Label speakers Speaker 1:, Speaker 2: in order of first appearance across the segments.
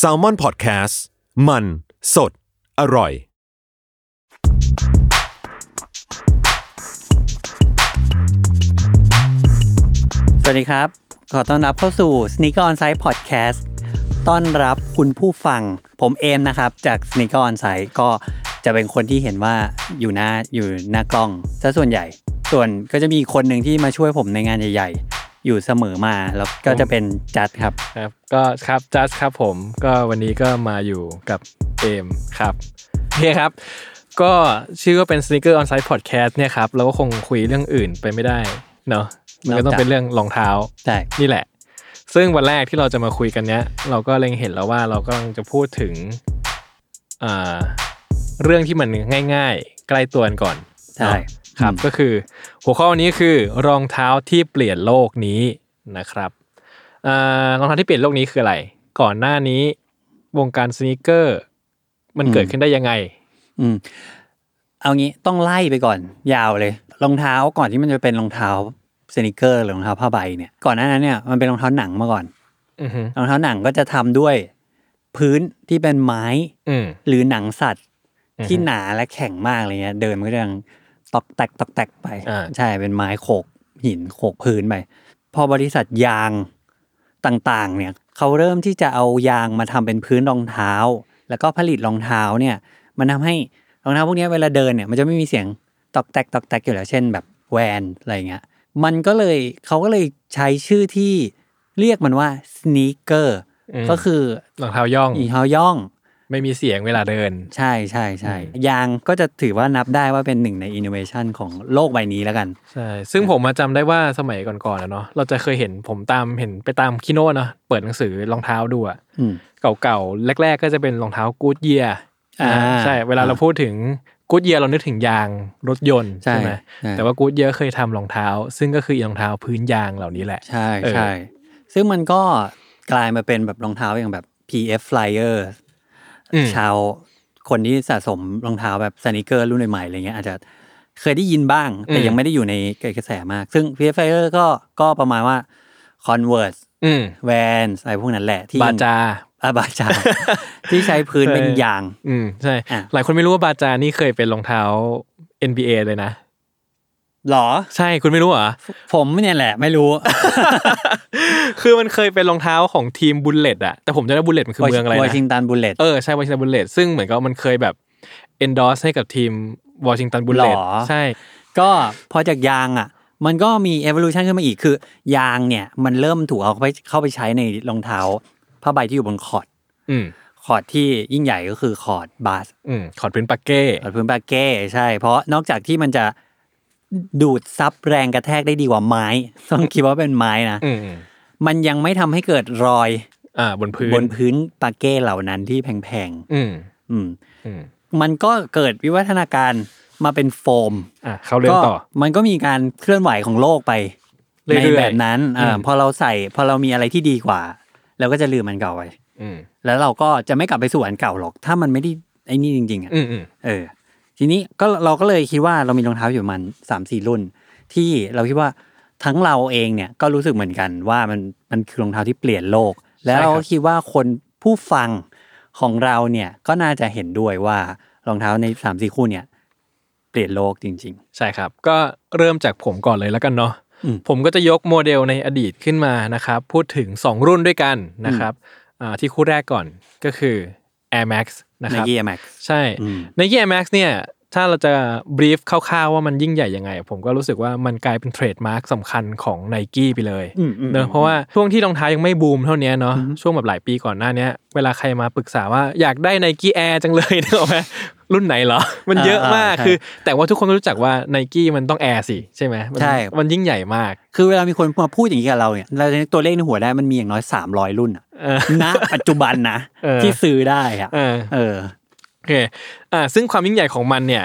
Speaker 1: s a l ม o n PODCAST มัน สด อร่อย
Speaker 2: สวัสดีครับ ขอต้อนรับเข้าสู่ Sneaker On Site Podcast ต้อนรับคุณผู้ฟัง ผมเอมนะครับ จาก Sneaker On Site ก็จะเป็นคนที่เห็นว่าอยู่หน้าอยู่หน้ากล้องซะส่วนใหญ่ ส่วนก็จะมีคนหนึ่งที่มาช่วยผมในงานใหญ่ ๆ อยู่เสมอมาแล้วก็จะเป็นจัดครับ
Speaker 3: ครับก็ครับจัสครับผมก็วันนี้ก็มาอยู่กับเอมครับโอเคครับ ก็ชื่อก็เป็น Sneaker on Site Podcast เนี่ยครับเราก็คงคุยเรื่องอื่นไปไม่ได้เนาะมันก็ต้องเป็นเรื่องรองเท้า
Speaker 2: ใช่
Speaker 3: นี่แหละ ซึ่งวันแรกที่เราจะมาคุยกันเนี้ย เราก็เล็งเห็นแล้วว่าเรากำลังจะพูดถึงอ่าเรื่องที่มันง่าย ๆ ใกล้ตัวกันก่อน
Speaker 2: ใช่
Speaker 3: เนาะ ครับก็คือหัวข้อวันนี้คือรองเท้าที่เปลี่ยนโลกนี้นะครับอ่ารองเท้าที่เปลี่ยนโลกนี้คืออะไร ก่อนหน้านี้วงการสนีกเกอร์ มันเกิดขึ้นได้ยังไง
Speaker 2: อืมเอางี้ต้องไล่ไปก่อนยาวเลยรองเท้าก่อนที่มันจะเป็นรองเท้าสนิเกอร์หรือรองเท้าผ้าใบเนี่ยก่อนหน้านั้นเนี่ยมันเป็นรองเท้าหนังมาก่อน
Speaker 3: อือฮึ
Speaker 2: รองเท้าหนังก็จะทำด้วยพื้นที่เป็นไม้
Speaker 3: อืม
Speaker 2: หรือหนังสัตว์
Speaker 3: อือฮึ
Speaker 2: ที่หนาและแข็งมากอะไรเงี้ย เดินมันก็จะยัง ตอกแตกตอกแตกไป
Speaker 3: อ่า
Speaker 2: ใช่เป็นไม้โขกหินโขกพื้นไปพอบริษัทยางต่างๆ เนี่ยเขาเริ่มที่จะเอายางมาทำเป็นพื้นรองเท้า แล้วก็ผลิตรองเท้าเนี่ย มันทำให้รองเท้าพวกเนี้ยเวลาเดินเนี่ยมันจะไม่มีเสียงตอกแตกตอกแตกอยู่แล้วเช่น แบบแวนอะไรเงี้ยมันก็เลยเขาก็เลยใช้ชื่อที่เรียกมันว่าสน e เกอร์ก็คือ
Speaker 3: รองเท้าย่อง
Speaker 2: อีเท้าย่อง
Speaker 3: ไม่มีเสียงเวลาเดิน
Speaker 2: ใช่ใช่ใช่ยางก็จะถือว่านับได้ว่าเป็นหนึ่งในอินโนเวชันของโลกใบนี้แล้วกัน
Speaker 3: ใช่ ซึ่งผมมาจำได้ว่าสมัยก่อนๆอะเนาะเราจะเคยเห็นผมตามเห็นไปตามคิโน่เนาะเปิดหนังสือรองเท้าดูอะ
Speaker 2: อืม
Speaker 3: เก่าๆแรก ๆ ก็จะเป็นรองเท้ากูดเยีย
Speaker 2: อ่า
Speaker 3: ใช่เวลาเราพูดถึงกูดเยียเรานึกถึงยางรถยนต์
Speaker 2: ใช่
Speaker 3: ใช่ไหม
Speaker 2: ใช่
Speaker 3: แต่ว่ากูดเยียเคยทำรองเท้า ซึ่งก็คืออีรองเท้าพื้นยางเหล่านี้แหละ
Speaker 2: ใช่
Speaker 3: เออ
Speaker 2: ใช่ซึ่งมันก็กลายมาเป็นแบบรองเท้าอย่างแบบ PF Flyer
Speaker 3: อืม
Speaker 2: ชาวคนที่สะสมรองเท้าแบบสนิเกอร์รุ่นใหม่ๆอะไรเงี้ยอาจจะเคยได้ยินบ้าง แต่
Speaker 3: อืม
Speaker 2: ยังไม่ได้อยู่ในกระแสมาก ซึ่ง PF Flyer ก็ก็ประมาณว่า Converse
Speaker 3: อืม
Speaker 2: Vans อะไรพวกนั้นแหละที่
Speaker 3: บาจา
Speaker 2: อะบาจา ที่ใช้พื้นเป็นยาง
Speaker 3: อืมใช่
Speaker 2: อะ
Speaker 3: หลายคนไม่รู้ว่าบาจานี่เคยเป็นรองเท้า NBA เลยนะ
Speaker 2: หรอ
Speaker 3: ใช่คุณไม่รู้เหรอ
Speaker 2: ผมเนี่ยแหละไม่รู้
Speaker 3: คือมันเคยเป็นรองเท้าของทีม Bullets อะแต่ผมจำได้ Bullets มันคือเมืองอะไร
Speaker 2: วอชิงตันนะ Bullets
Speaker 3: เออใช่ Washington Bullets ซึ่งเหมือนกับมันเคยแบบ endorse ให้กับทีม Washington Bullets
Speaker 2: หรอ
Speaker 3: ใช่
Speaker 2: ก็พอจากยางอะ มันก็มี evolution ขึ้นมาอีกคือยางเนี่ย มันเริ่มถูกเอาไปเข้าไปใช้ในรองเท้าผ้าใบที่อยู่บนคอร์ด
Speaker 3: อืม
Speaker 2: คอร์ดที่ยิ่งใหญ่ก็คือคอร์ดบาส
Speaker 3: อืมขอดพื้นปากเก้
Speaker 2: คอร์ดพื้นปาเก้ใช่ เพราะนอกจากที่มันจะ ดูดซับแรงกระแทกได้ดีกว่าไม้ ต้องคิดว่าเป็นไม้นะ
Speaker 3: อืม
Speaker 2: มันยังไม่ทำให้เกิดรอย
Speaker 3: อ่า บนพื้น
Speaker 2: บนพื้นปาเก้เหล่านั้นที่แพง
Speaker 3: อืม
Speaker 2: ๆอืม
Speaker 3: อืม
Speaker 2: มันก็เกิดวิวัฒนาการมาเป็นโฟม
Speaker 3: อะเข้าเรื่องต่อ
Speaker 2: ก็มันก็มีการเคลื่อนไหวของโลกไป
Speaker 3: เรื่
Speaker 2: ใน
Speaker 3: อยๆ
Speaker 2: แบบนั้นอ่า
Speaker 3: อืม
Speaker 2: พอเราใส่พอเรามีอะไรที่ดีกว่าเราก็จะลืมมันเก่าไป
Speaker 3: อืม
Speaker 2: แล้วเราก็จะไม่กลับไปสู่อันเก่าหรอก ถ้ามันไม่ได้ไอ้นี่จริง ๆอะ
Speaker 3: อืมอืม
Speaker 2: เออ ทีนี้ก็เราก็เลยคิดว่าเรามีรองเท้าอยู่ประมันสามสี่รุ่น ที่เราคิดว่าทั้งเราเองเนี่ยก็รู้สึกเหมือนกันว่ามันมันคือรองเท้าที่เปลี่ยนโลก แล้วเราก็คิดว่าคนผู้ฟังของเราเนี่ยก็น่าจะเห็นด้วยว่ารองเท้าในสามสี่คู่เนี่ย เปลี่ยนโลกจริง
Speaker 3: ใช่ครับ ก็เริ่มจากผมก่อนเลยแล้วกันเนาะ
Speaker 2: อืม
Speaker 3: ผมก็จะยกโมเดลในอดีตขึ้นมานะครับ พูดถึง 2 รุ่นด้วยกันนะครับอ่าที่คู่แรกก่อนก็คือ Air Max
Speaker 2: ๆ
Speaker 3: นะ
Speaker 2: ใน
Speaker 3: ครับ
Speaker 2: Air Max
Speaker 3: ใช่
Speaker 2: อืม
Speaker 3: ใน Air Max เนี่ยถ้าเราจะ brief คร่าวๆว่ามันยิ่งใหญ่ยังไง ผมก็รู้สึกว่ามันกลายเป็น trademark สำคัญของ n i กี้ไปเลย
Speaker 2: อืมอืม
Speaker 3: เนอะเพราะว่าช่วงที่รองเท้ายังไม่บูมเท่านี้เนาะช่วงแบบหลายปีก่อนหน้าเนี้ยเวลาใครมาปรึกษาว่าอยากได้ n i กี้แอร์จังเลยนึกออกไหม รุ่นไหนเหรอ มันเยอะมาก
Speaker 2: อ่าๆใช่
Speaker 3: คือ แต่ว่าทุกคนก็รู้จักว่าไนกี้มันต้องแอร์สิใช่ไหมมัน
Speaker 2: ใช่
Speaker 3: มันยิ่งใหญ่มาก
Speaker 2: คือเวลามีคนมาพูดอย่างนี้กับเราเนี่ยเราจะนึกตัวเลขในหัวได้มันมีอย่างน้อยสามร้อยรุ่นอะ
Speaker 3: เออ
Speaker 2: ณปัจจุบันนะ
Speaker 3: เออ
Speaker 2: ที่ซื้อได้อะ
Speaker 3: เออ
Speaker 2: เออ
Speaker 3: โอเคอ่าซึ่งความยิ่งใหญ่ของมันเนี่ย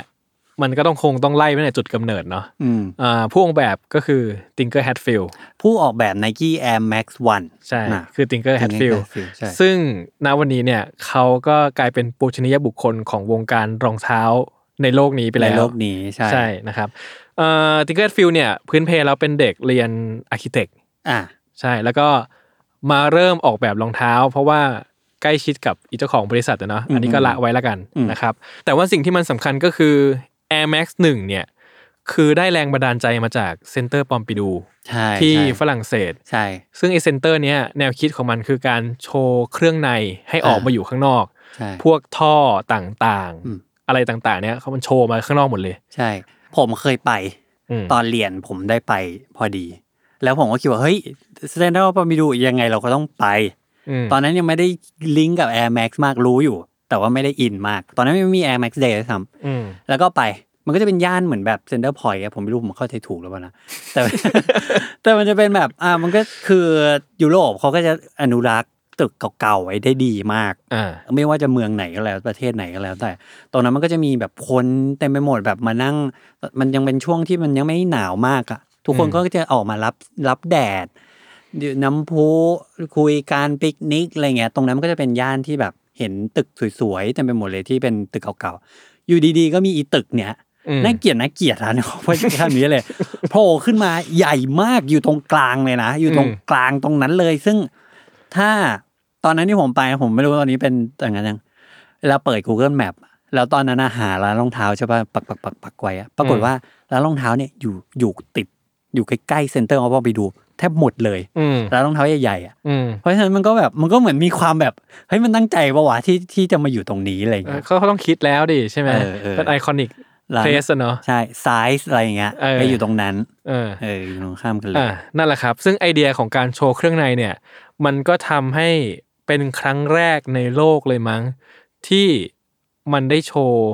Speaker 3: มันก็ต้องคงต้องไล่ไปในจุดกำเนิดเนาะ
Speaker 2: อืม
Speaker 3: อ่าผู้ออกแบบก็คือ Tinker Hatfield
Speaker 2: ผู้ออกแบบ Nike Air Max 1
Speaker 3: ใช่
Speaker 2: นะ
Speaker 3: คือ Tinker Hatfield
Speaker 2: Hatfield ใช่
Speaker 3: ซึ่งณวันนี้เนี่ยเขาก็กลายเป็นปูชนียบุคคลของวงการรองเท้าในโลกนี้ไป
Speaker 2: ใน
Speaker 3: แล้ว
Speaker 2: โลกนี้ใช่
Speaker 3: ใช่นะครับเอ่อ Tinker Hatfield เนี่ยพื้นเพเราเป็นเด็กเรียน architect
Speaker 2: อะ
Speaker 3: ใช่แล้วก็มาเริ่มออกแบบรองเท้า เพราะว่าใกล้ชิดกับอีเจ้าของบริษัทอะเนาะอันนี้ก็ละไว้แล้วกันนะครับ แต่ว่าสิ่งที่มันสำคัญก็คือ Air Max 1เนี่ยคือได้แรงบันดาลใจมาจาก Centre Pompidou
Speaker 2: ใช่
Speaker 3: ที่
Speaker 2: ใช่
Speaker 3: ฝรั่งเศส
Speaker 2: ใช่
Speaker 3: ซึ่งไอ center เนี้ยแนวคิดของมันคือการโชว์เครื่องในให้ออก
Speaker 2: อ่าม
Speaker 3: มาอยู่ข้างนอก
Speaker 2: ใช่
Speaker 3: พวกท่อต่าง
Speaker 2: อืม
Speaker 3: ๆอะไรต่างๆ เนี้ยเขามันโชว์มาข้างนอกหมดเลย
Speaker 2: ใช่ ผมเคยไป
Speaker 3: อืม
Speaker 2: ตอนเรียนผมได้ไปพอดี แล้วผมก็คิดว่า เฮ้ย Centre Pompidou ยังไงเราก็ต้องไป
Speaker 3: อืม
Speaker 2: ตอนนั้นยังไม่ได้ลิงก์กับ Air Max มากรู้อยู่ แต่ว่าไม่ได้อินมาก ตอนนั้นไม่มี Air Max Day ด้วยซ้
Speaker 3: อืมำ
Speaker 2: แล้วก็ไปมันก็จะเป็นย่านเหมือนแบบเซ็นเตอร์พอยต์ผมไม่รู้ผมเข้าใจถูกหรือเปล่านะแต่ แต่มันจะเป็นแบบอ่ามันก็คือยุโรปเขาก็จะอนุรักษ์ตึกเก่าๆไว้ได้ดีมาก
Speaker 3: อ่า
Speaker 2: ไม่ว่าจะเมืองไหนก็แล้วประเทศไหนก็แล้ว แต่ตรงนั้นมันก็จะมีแบบคนเต็มไปหมดแบบมานั่ง มันยังเป็นช่วงที่มันยังไม่หนาวมากอะทุกคน
Speaker 3: อืม
Speaker 2: ก็จะออกมารับรับแดดดื่มน้ำพุคุยการปิกนิกอะไรเงี้ยตรงนั้นมันก็จะเป็นย่านที่แบบ เห็นตึกสวยๆเต็มไปหมดเลยที่เป็นตึกเก่าๆ อยู่ดีๆ ก็มีอีตึกเนี้ย
Speaker 3: อืม
Speaker 2: น่าเกลียดน่าเกลียดนะเนี่ยเพราะท่านนี้เลยโผล่ขึ้นมาใหญ่มากอยู่ตรงกลางเลยนะ อยู่ตรง
Speaker 3: อืม
Speaker 2: กลางตรงนั้นเลย ซึ่งถ้าตอนนั้นที่ผมไปผมไม่รู้ว่าตอนนี้เป็นอย่างนั้นยังเราเปิด Google Map แล้วตอนนั้นน่ะหาร้านรองเท้าใช่ป่ะปักปักปักปักไว้อะปรากฏว่าร้านรองเท้าเนี่ยอยู่อยู่ติดอยู่ใกล้ๆ Centre Pompidou แทบหมดเลย
Speaker 3: อืม
Speaker 2: ร้านรองเท้าใหญ่ๆอะ
Speaker 3: อืม
Speaker 2: เพราะฉะนั้นมันก็แบบมันก็เหมือนมีความแบบเฮ้ยมันตั้งใจปะวะที่ที่จะมาอยู่ตรงนี้อะไรอย่าง
Speaker 3: เออ
Speaker 2: เงี้ย
Speaker 3: เขาเขาต้องคิดแล้วดิใช่ไหม
Speaker 2: เออเออ
Speaker 3: เป็น iconic
Speaker 2: ร้าน
Speaker 3: place เนาะ
Speaker 2: ใช่ site อะไรอย่างเงี้ย
Speaker 3: เออ
Speaker 2: ไปอยู่ตรงนั้น
Speaker 3: เออ
Speaker 2: เอออยู่ตรงข้ามกันเลย
Speaker 3: อ่านั่นแหละครับ ซึ่งไอเดียของการโชว์เครื่องในเนี่ย มันก็ทำให้เป็นครั้งแรกในโลกเลยมั้ง ที่มันได้โชว์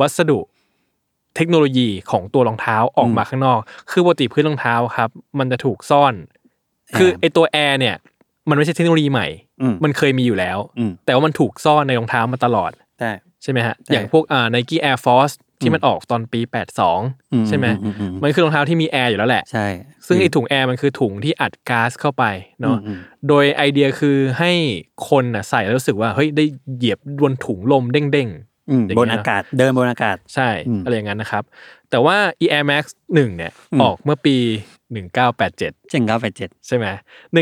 Speaker 3: วัสดุ เทคโนโลยีของตัวรองเท้าออกมาข้างนอก คือปกติพื้นรองเท้าครับ มันจะถูกซ่อน คือไอตัวแอร์เนี่ย มันไม่ใช่เทคโนโลยีใหม่
Speaker 2: อืม
Speaker 3: มันเคยมีอยู่แล้ว
Speaker 2: อืม
Speaker 3: แต่ว่ามันถูกซ่อนในรองเท้ามาตลอด
Speaker 2: ใช่
Speaker 3: ใช่ไหมฮะ
Speaker 2: ใช่
Speaker 3: อย่างพวกอ่า Nike Air Force ที่มันออกตอนปี 82 ใช่ไหม
Speaker 2: อือือื
Speaker 3: มันคือรองเท้าที่มีแอร์อยู่แล้วแหละ
Speaker 2: ใช่
Speaker 3: ซึ่งไอถุงแอร์มันคือถุงที่อัดก๊าซเข้าไปเนาะ
Speaker 2: อืม
Speaker 3: โดยไอเดียคือให้คนน่ะใส่แล้วรู้สึกว่าเฮ้ยได้เหยียบบนถุงลมเด้ง
Speaker 2: อืม
Speaker 3: อย่าง
Speaker 2: บ
Speaker 3: เงี้
Speaker 2: น
Speaker 3: ย
Speaker 2: อากาศเดินบนอากาศ
Speaker 3: ๆใช่
Speaker 2: อืม
Speaker 3: อะไรอย่างนั้นนะครับ แต่ว่า e Air Max 1เนี่ย
Speaker 2: อืม
Speaker 3: ออกเมื่อปี 1987
Speaker 2: หนึ่งเก้าแปดเจ็ด
Speaker 3: ใช่ไหม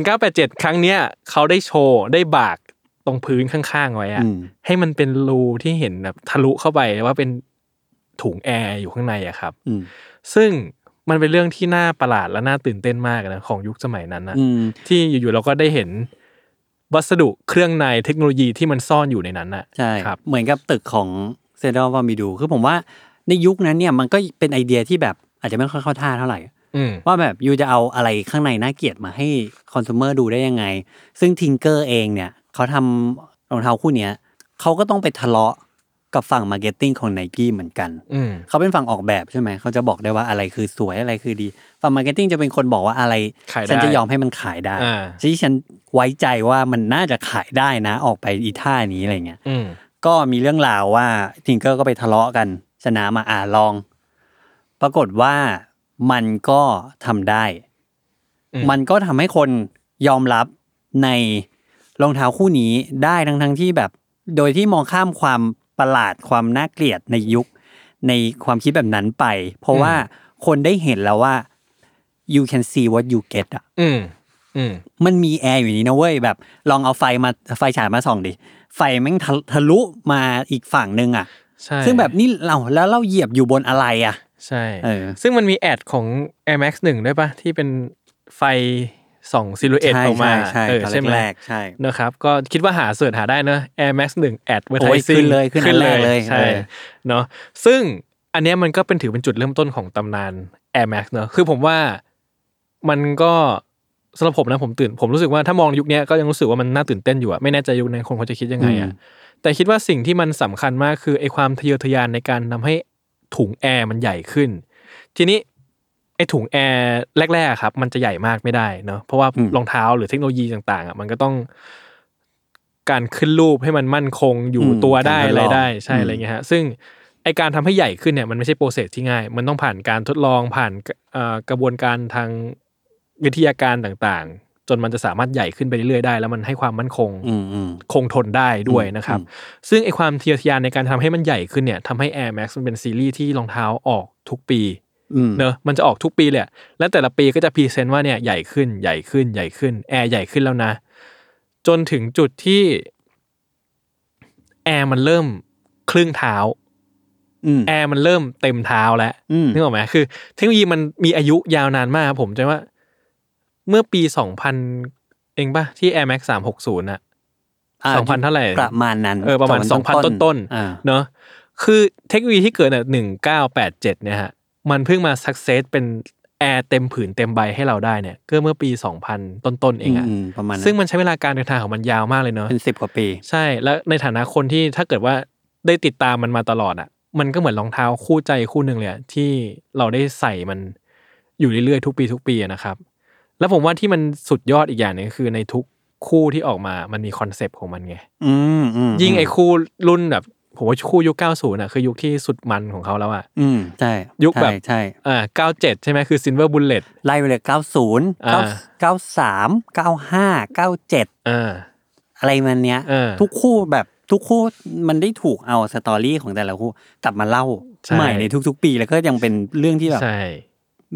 Speaker 3: 1987 ครั้งเนี้ยเขาได้โชว์ได้บากตรงพื้นข้างๆไว้อะ
Speaker 2: อืม
Speaker 3: ให้มันเป็นรูที่เห็นแบบทะลุเข้าไปว่าเป็นถุงแอร์อยู่ข้างในอะครับ
Speaker 2: อืม
Speaker 3: ซึ่งมันเป็นเรื่องที่น่าประหลาดและน่าตื่นเต้นมากนะของยุคสมัยนั้นนะ
Speaker 2: อืม
Speaker 3: ที่อยู่ๆเราก็ได้เห็น วัสดุเครื่องในเทคโนโลยีที่มันซ่อนอยู่ในนั้นน่ะ
Speaker 2: ใช่
Speaker 3: ครับ
Speaker 2: เหมือนกับตึกของ Centre Pompidou คือผมว่าในยุคนั้นเนี่ยมันก็เป็นไอเดียที่แบบอาจจะไม่ค่อยเข้าท่าเท่าไหร่
Speaker 3: อืม
Speaker 2: ว่าแบบ you จะเอาอะไรข้างในน่าเกลียดมาให้ consumer ดูได้ยังไง ซึ่ง Tinker เองเนี่ยเขาทำรองเท้าคู่เนี้ยเขาก็ต้องไปทะเลาะ กับฝั่ง marketing ของไนกี้เหมือนกัน
Speaker 3: อืม
Speaker 2: เขาเป็นฝั่งออกแบบใช่ไหมเขาจะบอกได้ว่าอะไรคือสวยอะไรคือดี ฝั่ง marketing จะเป็นคนบอกว่าอะไร
Speaker 3: ขายได้
Speaker 2: ฉันจะยอมให้มันขายได้
Speaker 3: อ่า
Speaker 2: ที่ฉันไว้ใจว่ามันน่าจะขายได้นะ ออกไปอีท่านี้อะไรเงี้ย
Speaker 3: อืม
Speaker 2: ก็มีเรื่องราวว่า Tinker ก็ไปทะเลาะกัน ชนะมาอ่าลอง ปรากฏว่ามันก็ทำได้
Speaker 3: อืม
Speaker 2: มันก็ทำให้คนยอมรับในรองเท้าคู่นี้ได้ทั้งทั้งๆที่แบบ โดยที่มองข้ามความ ประหลาดความน่าเกลียดในยุคในความคิดแบบนั้นไป เพราะว่าคนได้เห็นแล้วว่า you can see what you get อะ
Speaker 3: อืมอืม
Speaker 2: มันมีแอร์อยู่นี่นะเว้ยแบบ ลองเอาไฟมาไฟฉายมาส่องดิไฟแม่งทะทะลุมาอีกฝั่งหนึ่งอะ
Speaker 3: ใช่
Speaker 2: ซึ่งแบบนี่เราแล้วเราเหยียบอยู่บนอะไรอะ
Speaker 3: ใช่
Speaker 2: เออ
Speaker 3: ซึ่งมันมี ad ของ Air Max 1ด้วยปะที่เป็นไฟ ส่อง silhouette
Speaker 2: ใช่
Speaker 3: ออกมา
Speaker 2: ใช่
Speaker 3: เออ
Speaker 2: ตอน
Speaker 3: ใช่ไหม
Speaker 2: แรกๆใช่
Speaker 3: นะครับก็คิดว่าหา search หาได้เนอะ Air Max 1 advertising
Speaker 2: โอ้ยขึ้นเลยขึ้นอันแรกเลย
Speaker 3: ใช่
Speaker 2: เออ
Speaker 3: เนาะซึ่งอันเนี้ยมันก็เป็นถือเป็นจุดเริ่มต้นของตำนาน Air Max เนอะคือผมว่ามันก็สำหรับผมนะผมตื่น ผมรู้สึกว่าถ้ามองยุคเนี้ยก็ยังรู้สึกว่ามันน่าตื่นเต้นอยู่อะไม่แน่ใจยุคนั้นคนเขาจะคิดยังไงอะแต่คิดว่าสิ่งที่มันสำคัญมากคือไอความทะเยอทะยานในการทำให้ถุงแอร์มันใหญ่ขึ้น ทีนี้ไอ ถุงแอร์แรกๆครับ มันจะใหญ่มากไม่ได้เนาะเพราะว่า
Speaker 2: อืม
Speaker 3: รองเท้าหรือเทคโนโลยีต่างๆอะมันก็ต้องการขึ้นรูปให้มันมั่นคงอยู่
Speaker 2: อืม
Speaker 3: ตัวได้
Speaker 2: การทด
Speaker 3: อะไร
Speaker 2: ลอง
Speaker 3: ได้ใช่
Speaker 2: อืม
Speaker 3: อะไรเงี้ยฮะซึ่งไอการทำให้ใหญ่ขึ้นเนี่ยมันไม่ใช่โปรเซสที่ง่าย มันต้องผ่านการทดลองผ่านเอ่อกระบวนการทางวิทยาการต่างๆ จนมันจะสามารถใหญ่ขึ้นไปเรื่อยๆได้ แล้วมันให้ความมั่นคง
Speaker 2: อืมอืม
Speaker 3: คงทนได้ด้วยนะครับ
Speaker 2: อืม
Speaker 3: ซึ่งไอความทะเยอทะยานในการทำให้มันใหญ่ขึ้นเนี่ยทำให้ Air Max มันเป็นซีรีส์ที่รองเท้าออกทุกปี
Speaker 2: อืม
Speaker 3: เนอะมันจะออกทุกปีเลยอะและแต่ละปีก็จะพรีเซนต์ว่าเนี่ยใหญ่ขึ้นใหญ่ขึ้นใหญ่ขึ้นแอร์ใหญ่ขึ้นแล้วนะ จนถึงจุดที่แอร์มันเริ่มครึ่งเท้า
Speaker 2: อืม
Speaker 3: แอร์มันเริ่มเต็มเท้าแล้ว
Speaker 2: อืม
Speaker 3: นึกออกไหมคือ เทคโนโลยีมันมีอายุยาวนานมากครับผมจำว่า เมื่อปีสองพันเองป่ะที่ Air Max สามหกศูนย์อะ สองพันเท่าไหร่
Speaker 2: ประมาณนั้น
Speaker 3: เออประมาณสองพันต้น
Speaker 2: อ่า
Speaker 3: ๆเนอะคือเทคโนโลยีที่เกิดเนี่ยหนึ่งเก้าแปดเจ็ดเนี่ยฮะ มันเพิ่งมา success เป็นแอร์เต็มผืนเต็มใบให้เราได้เนี่ยก็เมื่อปีสองพันต้นๆเองอะอื
Speaker 2: มประมาณนั้น
Speaker 3: ซึ่งมันใช้เวลาการเดินทางของมันยาวมากเลยเนอะ
Speaker 2: เป็นสิบกว่าปี
Speaker 3: ใช่แล้วในฐานะคนที่ถ้าเกิดว่าได้ติดตามมันมาตลอดอะมันก็เหมือนรองเท้าคู่ใจคู่หนึ่งเลยอะที่เราได้ใส่มันอยู่เรื่อยๆทุกปีทุกปีอะนะครับ แล้วผมว่าที่มันสุดยอดอีกอย่างหนึงคือในทุกคู่ที่ออกมามันมีคอนเซปต์ของมันไง
Speaker 2: อืมอืม
Speaker 3: ยิ่งไอ้คู่รุ่นแบบ ผมว่าคู่ยุค 90อะคือยุคที่สุดมันของเขาแล้วอะ
Speaker 2: อืมใช่
Speaker 3: ยุคแบบ
Speaker 2: ใช่ใช่
Speaker 3: อ่า97 ใช่ไหมคือ Silver Bullet
Speaker 2: ไล่ไปเลยเก้าศูนย์
Speaker 3: อ่า
Speaker 2: เก้าเก้าสามเก้าห้าเก้าเจ็ด
Speaker 3: อ่า
Speaker 2: อะไรมันเนี้ย
Speaker 3: เออ
Speaker 2: ทุกคู่แบบทุกคู่มันได้ถูกเอาสตอรี่ของแต่ละคู่กลับมาเล่า
Speaker 3: ใช่
Speaker 2: ใหม่ในทุกๆ ปีแล้วก็ยังเป็นเรื่องที่แบบ
Speaker 3: ใช่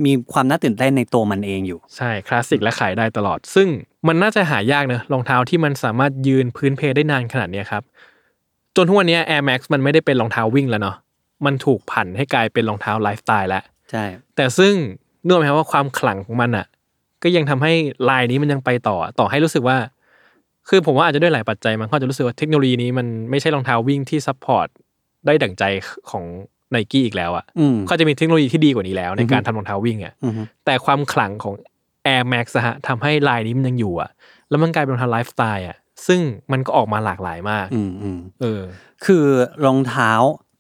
Speaker 2: มีความน่าตื่นเต้นในตัวมันเองอยู่
Speaker 3: ใช่คลาสสิกและขายได้ตลอด ซึ่งมันน่าจะหายากเนอะรองเท้าที่มันสามารถยืนพื้นเพได้นานขนาดเนี้ยครับ จนทุกวันเนี้ย Air Max มันไม่ได้เป็นรองเท้าวิ่งแล้วเนาะมันถูกผันให้กลายเป็นรองเท้าไลฟ์สไตล์แล้ว
Speaker 2: ใช่
Speaker 3: แต่ซึ่งเนื่องไหมครับว่าความขลังของมันอะ ก็ยังทำให้ลายนี้มันยังไปต่อต่อให้รู้สึกว่า คือผมว่าอาจจะด้วยหลายปัจจัยมันก็จะรู้สึกว่าเทคโนโลยีนี้มันไม่ใช่รองเท้าวิ่งที่ support ได้ดั่งใจของไนกี้อีกแล้วอะ
Speaker 2: อืม
Speaker 3: เขาจะมีเทคโนโลยีที่ดีกว่านี้แล้ว ในการทำรองเท้าวิ่งอะ
Speaker 2: อือฮึ
Speaker 3: แต่ความขลังของ Air Max อะฮะทำให้ลายนี้มันยังอยู่อะ แล้วมันกลายเป็นรองเท้าไลฟ์สไตล์อะ ซึ่งมันก็ออกมาหลากหลายมาก
Speaker 2: อืมอืม
Speaker 3: เออ
Speaker 2: คือรองเท้า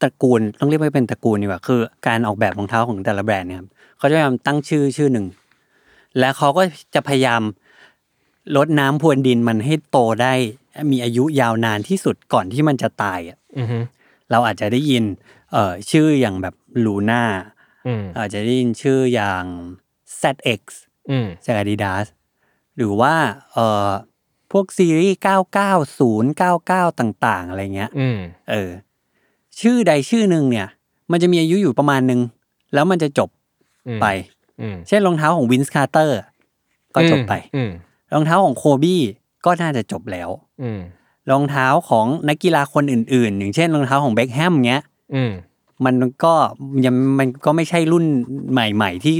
Speaker 2: ตระกูลต้องเรียกว่าเป็นตระกูลดีกว่าคือ การออกแบบรองเท้าของแต่ละแบรนด์เนี่ยครับเขาจะพยายามตั้งชื่อชื่อหนึ่ง และเขาก็จะพยายามลดน้ำพรวนดินมันให้โตได้ มีอายุยาวนานที่สุดก่อนที่มันจะตายอะ
Speaker 3: อือฮึ
Speaker 2: เราอาจจะได้ยิน เอ่อชื่ออย่างแบบลูน่า
Speaker 3: อืม
Speaker 2: อาจจะได้ยินชื่ออย่าง ZX
Speaker 3: อืม
Speaker 2: จาก Adidas หรือว่าเอ่อ พวกซีรีส์990 99 ต่าง ๆ อะไรเงี้ย
Speaker 3: อืม
Speaker 2: เออ ชื่อใดชื่อหนึ่งเนี่ย มันจะมีอายุอยู่ประมาณหนึ่งแล้วมันจะจบ
Speaker 3: อืม
Speaker 2: ไป
Speaker 3: อืม
Speaker 2: เช่นรองเท้าของ Vince Carter ก็จบไป
Speaker 3: อืม
Speaker 2: รองเท้าของโคบี้ก็น่าจะจบแล้ว
Speaker 3: อืม
Speaker 2: รองเท้าของนักกีฬาคนอื่น ๆ อย่างเช่นรองเท้าของเบ็คแฮมเงี้ย
Speaker 3: อืม
Speaker 2: มันก็ยังมันก็ไม่ใช่รุ่นใหม่ ๆ ที่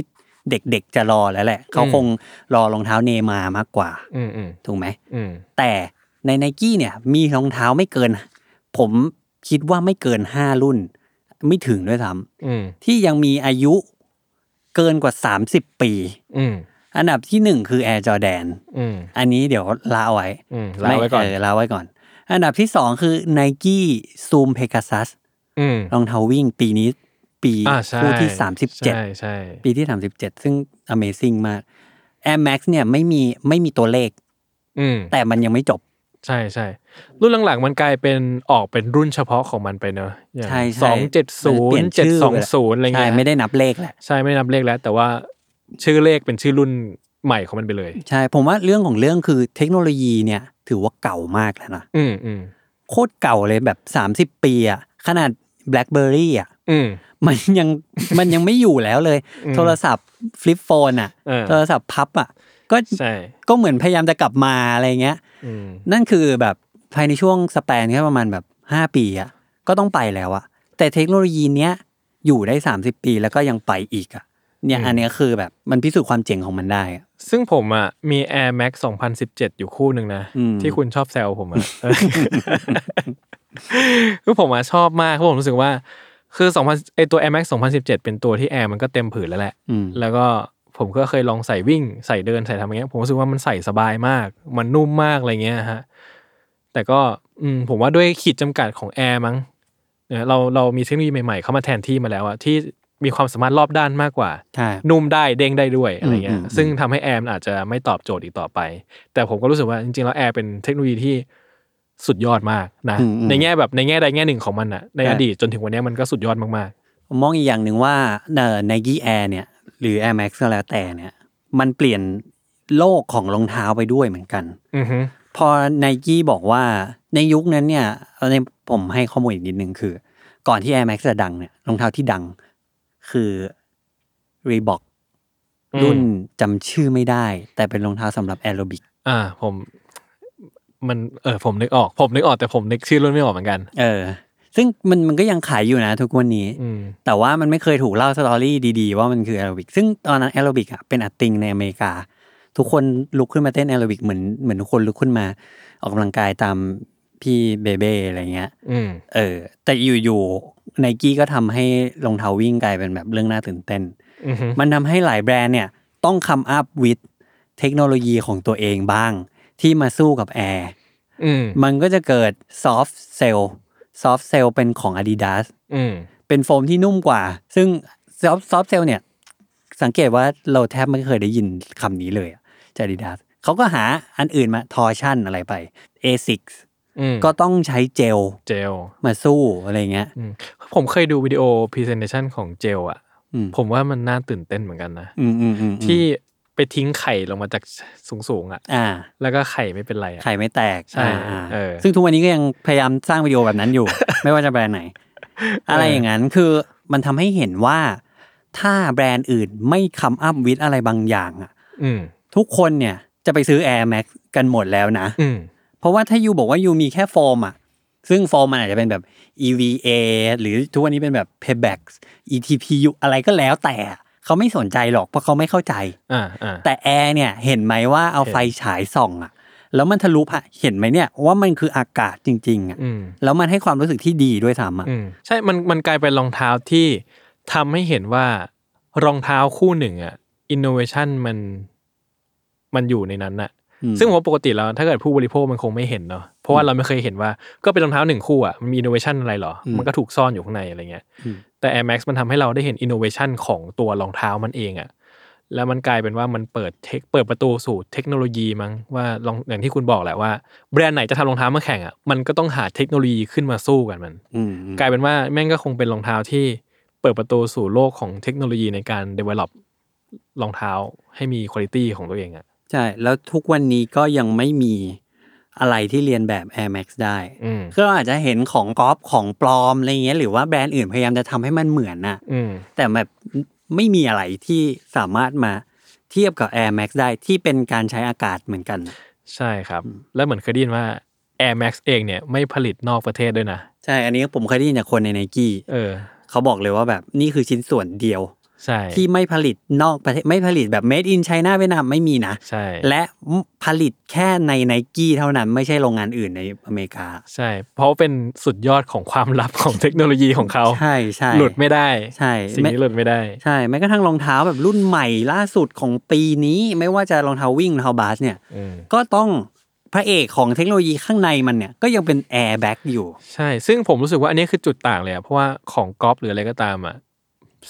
Speaker 2: เด็กๆจะรอแล้วแหละ เขาคงรอรองเท้าเนย์มาร์มากกว่า
Speaker 3: อืมอืม
Speaker 2: ถูกไหม
Speaker 3: อืม
Speaker 2: แต่ในไนกี้เนี่ย มีรองเท้าไม่เกิน ผมคิดว่าไม่เกินห้ารุ่น ไม่ถึงด้วยซ้
Speaker 3: อืมำ
Speaker 2: ที่ยังมีอายุเกินกว่า30ปี
Speaker 3: อืม
Speaker 2: อันดับที่หนึ่งคือ Air Jordan
Speaker 3: อืม
Speaker 2: อันนี้เดี๋ยวลาเอาไว้
Speaker 3: อืมลาไว้ก่อน
Speaker 2: ม่ลาไว้ก่อน อันดับที่สองคือ Nike Zoom Pegasus
Speaker 3: อืม
Speaker 2: รองเท้าวิ่งปีนี้ ปี
Speaker 3: อ่าใช่
Speaker 2: คู่ที่
Speaker 3: ใช่
Speaker 2: 37
Speaker 3: ใช่
Speaker 2: ปีที่ 37 ซึ่ง Amazing มาก Air Max เนี่ยไม่มีไม่มีตัวเลข
Speaker 3: อืม
Speaker 2: แต่มันยังไม่จบ
Speaker 3: ใช่ใช่รุ่นหลังๆ มันกลายเป็นออกเป็นรุ่นเฉพาะของมันไปเนอะอย่าง
Speaker 2: ใช่ใช่
Speaker 3: สองเจ็ดศู
Speaker 2: เปลี่
Speaker 3: น
Speaker 2: ย
Speaker 3: ย์
Speaker 2: น
Speaker 3: เจ็ด
Speaker 2: ชื่อ
Speaker 3: สอง
Speaker 2: ไปแล้ว
Speaker 3: ศูนย์อะไร
Speaker 2: ใช่
Speaker 3: เงี้ย
Speaker 2: ไม่ได้นับเลขแหละ
Speaker 3: ใช่ไม่ได้นับเลขแล้ว แต่ว่าชื่อเลขเป็นชื่อรุ่นใหม่ของมันไปเลย
Speaker 2: ใช่ผมว่าเรื่องของเรื่องคือเทคโนโลยีเนี่ย ถือว่าเก่ามากแล้วนะ
Speaker 3: อืมอืม
Speaker 2: โคตรเก่าเลยแบบ30ปีอะขนาด BlackBerry อะ
Speaker 3: อืม
Speaker 2: มันยังมันยังไม่อยู่แล้วเลย
Speaker 3: อืม
Speaker 2: โทรศัพท์ฟลิปโฟนอะ
Speaker 3: เออ
Speaker 2: โทรศัพท์พับอะก็
Speaker 3: ใช่
Speaker 2: ก็เหมือนพยายามจะกลับมาอะไรเงี้ย
Speaker 3: อืม
Speaker 2: นั่นคือแบบภายในช่วงสแปนแค่ประมาณแบบ5ปีอะก็ต้องไปแล้วอะแต่เทคโนโลยีเนี้ยอยู่ได้30ปีแล้วก็ยังไปอีกอะเนี่ยอันเนี้ยคือแบบมันพิสูจน์ความเจ๋งของมันได้อะ
Speaker 3: ซึ่งผมอะมี Air Max 2017 อยู่คู่หนึ่งนะ
Speaker 2: อืม
Speaker 3: ที่คุณชอบแซวผมอะเออคือผมอะชอบมากเพราะผมรู้สึกว่า คือ2000ไอตัว Air Max 2017 เป็นตัวที่แอร์มันก็เต็มผืนแล้วแหละ
Speaker 2: อืม
Speaker 3: แล้วก็ผมก็เคยลองใส่วิ่งใส่เดินใส่ทำอย่างเงี้ย ผมรู้สึกว่ามันใส่สบายมาก มันนุ่มมากอะไรเงี้ยฮะ แต่ก็อืมผมว่าด้วยขีดจำกัดของแอร์มั้งเนี่ยเราเรามีเทคโนโลยีใหม่ๆ เข้ามาแทนที่มาแล้วอะที่มีความสามารถรอบด้านมากกว่า
Speaker 2: ใช่
Speaker 3: นุ่มได้เด้งได้ด้วยอะไรเงี้
Speaker 2: อื
Speaker 3: ย
Speaker 2: มอืม
Speaker 3: ซึ่งทำให้แอร์มันอาจจะไม่ตอบโจทย์อีกต่อไป แต่ผมก็รู้สึกว่าจริงๆแล้วแอร์เป็นเทคโนโลยีที่ สุดยอดมากนะ
Speaker 2: อืมอืม
Speaker 3: ในแง่แบบในแง่ใดแง่หนึ่งของมันอะใน
Speaker 2: ใช่
Speaker 3: อดีตจนถึงวันนี้มันก็สุดยอดมาก
Speaker 2: ผมมองอีกอย่างหนึ่งว่าเอ่อ Nike Air เนี่ย หรือ Air Max ก็แล้วแต่เนี่ย มันเปลี่ยนโลกของรองเท้าไปด้วยเหมือนกัน
Speaker 3: ๆอือฮึ
Speaker 2: พอ Nike บอกว่าในยุคนั้นเนี่ยเอาในผมให้ข้อมูลอีกนิดนึงคือ ก่อนที่ Air Max จะดังเนี่ยรองเท้าที่ดังคือ Reebok รุ่นจำชื่อไม่ได้ แต่เป็นรองเท้าสำหรับแอโรบิก
Speaker 3: อ่าผม มันเออผมนึกออกผมนึกออกแต่ผมนึกชื่อรุ่นไม่ออกเหมือนกัน
Speaker 2: เออ ซึ่งมันมันก็ยังขายอยู่นะ ทุกวันนี้
Speaker 3: อืม
Speaker 2: แต่ว่ามันไม่เคยถูกเล่า story ดีๆ ว่ามันคือแอโรบิกซึ่งตอนนั้นแอโรบิกอะเป็น a thing ในอเมริกา ทุกคนลุกขึ้นมาเต้นแอโรบิกเหมือนเหมือนทุกคนลุกขึ้นมา ออกกำลังกายตามพี่เบเบ้อะไรเงี้ย
Speaker 3: อืม
Speaker 2: เออ แต่อยู่ๆไนกี้ก็ทำให้รองเท้าวิ่งกลายเป็นแบบเรื่องน่าตื่นเต้น
Speaker 3: อือฮึ
Speaker 2: มันทำให้หลายแบรนด์เนี่ย ต้อง come up with เทคโนโลยีของตัวเองบ้าง ที่มาสู้กับแอร์
Speaker 3: อืม
Speaker 2: มันก็จะเกิดซอฟ t ์เซลซอฟ t ์เซลเป็นของ Adidas
Speaker 3: อืม
Speaker 2: เป็นโฟมที่นุ่มกว่า ซึ่ง Soft Softcell เนี่ย สังเกตว่าเราแทบไม่เคยได้ยินคำนี้เลยอะจาก Adidas เขาก็หาอันอื่นมา Torsion อะไรไป A6
Speaker 3: อืม
Speaker 2: ก็ต้องใช้เจล
Speaker 3: เจล
Speaker 2: มาสู้อะไรเงี้ย
Speaker 3: อืมผมเคยดูวิดีโอ presentation ของเจลอะ
Speaker 2: อืม
Speaker 3: ผมว่ามันน่าตื่นเต้นเหมือนกันนะ
Speaker 2: อืมอืมอืม
Speaker 3: ที่ ไปทิ้งไข่ลงมาจากสูงๆอะ
Speaker 2: อ่า
Speaker 3: แล้วก็ไข่ไม่เป็นไรอะ
Speaker 2: ไข่ไม่แตก
Speaker 3: ใช่
Speaker 2: อ่า
Speaker 3: เออ
Speaker 2: ซึ่งทุกวันนี้ก็ยังพยายามสร้างวิดีโอแบบนั้นอยู่ ไม่ว่าจะแบรนด์ไหน อะไรอย่างนั้นคือมันทำให้เห็นว่า ถ้าแบรนด์อื่นไม่คัมอัพวิดอะไรบางอย่างอะ
Speaker 3: อืม
Speaker 2: ทุกคนเนี่ยจะไปซื้อ Air Max กันหมดแล้วนะ
Speaker 3: อืม
Speaker 2: เพราะว่าถ้า you บอกว่า you มีแค่โฟมอะซึ่งโฟมมันอาจจะเป็นแบบ EVA หรือทุกวันนี้เป็นแบบ Pebax ETPU อะไรก็แล้วแต่ เขาไม่สนใจหรอกเพราะเขาไม่เข้าใจ
Speaker 3: อ่าอ่า
Speaker 2: แต่แอร์เนี่ยเห็นไหมว่าเอา
Speaker 3: เห็น
Speaker 2: ไฟฉายส่องอะ แล้วมันทะลุอะเห็นไหมเนี่ยว่ามันคืออากาศจริง ๆอะ
Speaker 3: อืม
Speaker 2: แล้วมันให้ความรู้สึกที่ดีด้วยซ้ำอะ
Speaker 3: อืมใช่มันมันกลายเป็นรองเท้าที่ทำให้เห็นว่ารองเท้าคู่หนึ่งอะอินโนเวชันมันมันอยู่ในนั้นอะ
Speaker 2: อืม
Speaker 3: ซึ่งผมว่าปกติแล้วถ้าเกิดผู้บริโภคมันคงไม่เห็นเนาะ เพราะว่าเราไม่เคยเห็นว่าก็เป็นรองเท้าหนึ่งคู่อะมันมีอินโนเวชันอะไรหรอ มันก็ถูกซ่อนอยู่ข้างในอะไรเงี้ย
Speaker 2: อืม
Speaker 3: แต่ Air Max มันทำให้เราได้เห็นอินโนเวชันของตัวรองเท้ามันเองอะแล้วมันกลายเป็นว่ามันเปิดเทคเปิดประตูสู่เทคโนโลยีมั้งว่าลองอย่างที่คุณบอกแหละว่า แบรนด์ไหนจะทำรองเท้ามาแข่งอะมันก็ต้องหาเทคโนโลยีขึ้นมาสู้กันมัน
Speaker 2: อืมอืม
Speaker 3: กลายเป็นว่าแม่งก็คงเป็นรองเท้าที่เปิดประตูสู่โลกของเทคโนโลยีในการ develop รองเท้าให้มีคุณภาพของตัวเองอะ
Speaker 2: ใช่ แล้วทุกวันนี้ก็ยังไม่มี อะไรที่เรียนแบบ Air Max ได้
Speaker 3: อืม
Speaker 2: ก็อาจจะเห็นของกอล์ฟของปลอมอะไรเงี้ยหรือว่าแบรนด์อื่นพยายามจะทำให้มันเหมือนน่ะ
Speaker 3: อืม
Speaker 2: แต่แบบไม่มีอะไรที่สามารถมาเทียบกับ Air Max ได้ที่เป็นการใช้อากาศเหมือนกัน
Speaker 3: ใช่ครับ แล้วเหมือนเคยได้ยินว่า Air Max เองเนี่ยไม่ผลิตนอกประเทศด้วยนะ
Speaker 2: ใช่ อันนี้ผมเคยได้ยินจากคนในไนกี้
Speaker 3: เออ
Speaker 2: เขาบอกเลยว่าแบบนี่คือชิ้นส่วนเดียว
Speaker 3: ใช่
Speaker 2: ที่ไม่ผลิตนอกประเทศไม่ผลิตแบบ made in China เวียดนามไม่มีนะ
Speaker 3: ใช่
Speaker 2: และผลิตแค่ในไนกี้เท่านั้นไม่ใช่โรงงานอื่นในอเมริกา
Speaker 3: ใช่ เพราะว่าเป็นสุดยอดของความลับของเทคโนโลยีของเขา
Speaker 2: ใช่ใช่
Speaker 3: หลุดไม่ได้
Speaker 2: ใช่
Speaker 3: สิ่งนี้หลุดไม่ได้
Speaker 2: ใช่แม้กระทั่งรองเท้าแบบรุ่นใหม่ล่าสุดของปีนี้ไม่ว่าจะรองเท้าวิ่งรองเท้าบาสเนี่ย
Speaker 3: อืม
Speaker 2: ก็ต้องพระเอกของเทคโนโลยีข้างในมันเนี่ยก็ยังเป็นแอร์แบ็กอยู่
Speaker 3: ใช่ ซึ่งผมรู้สึกว่าอันนี้คือจุดต่างเลยอะเพราะว่าของกอล์ฟหรืออะไรก็ตามอะ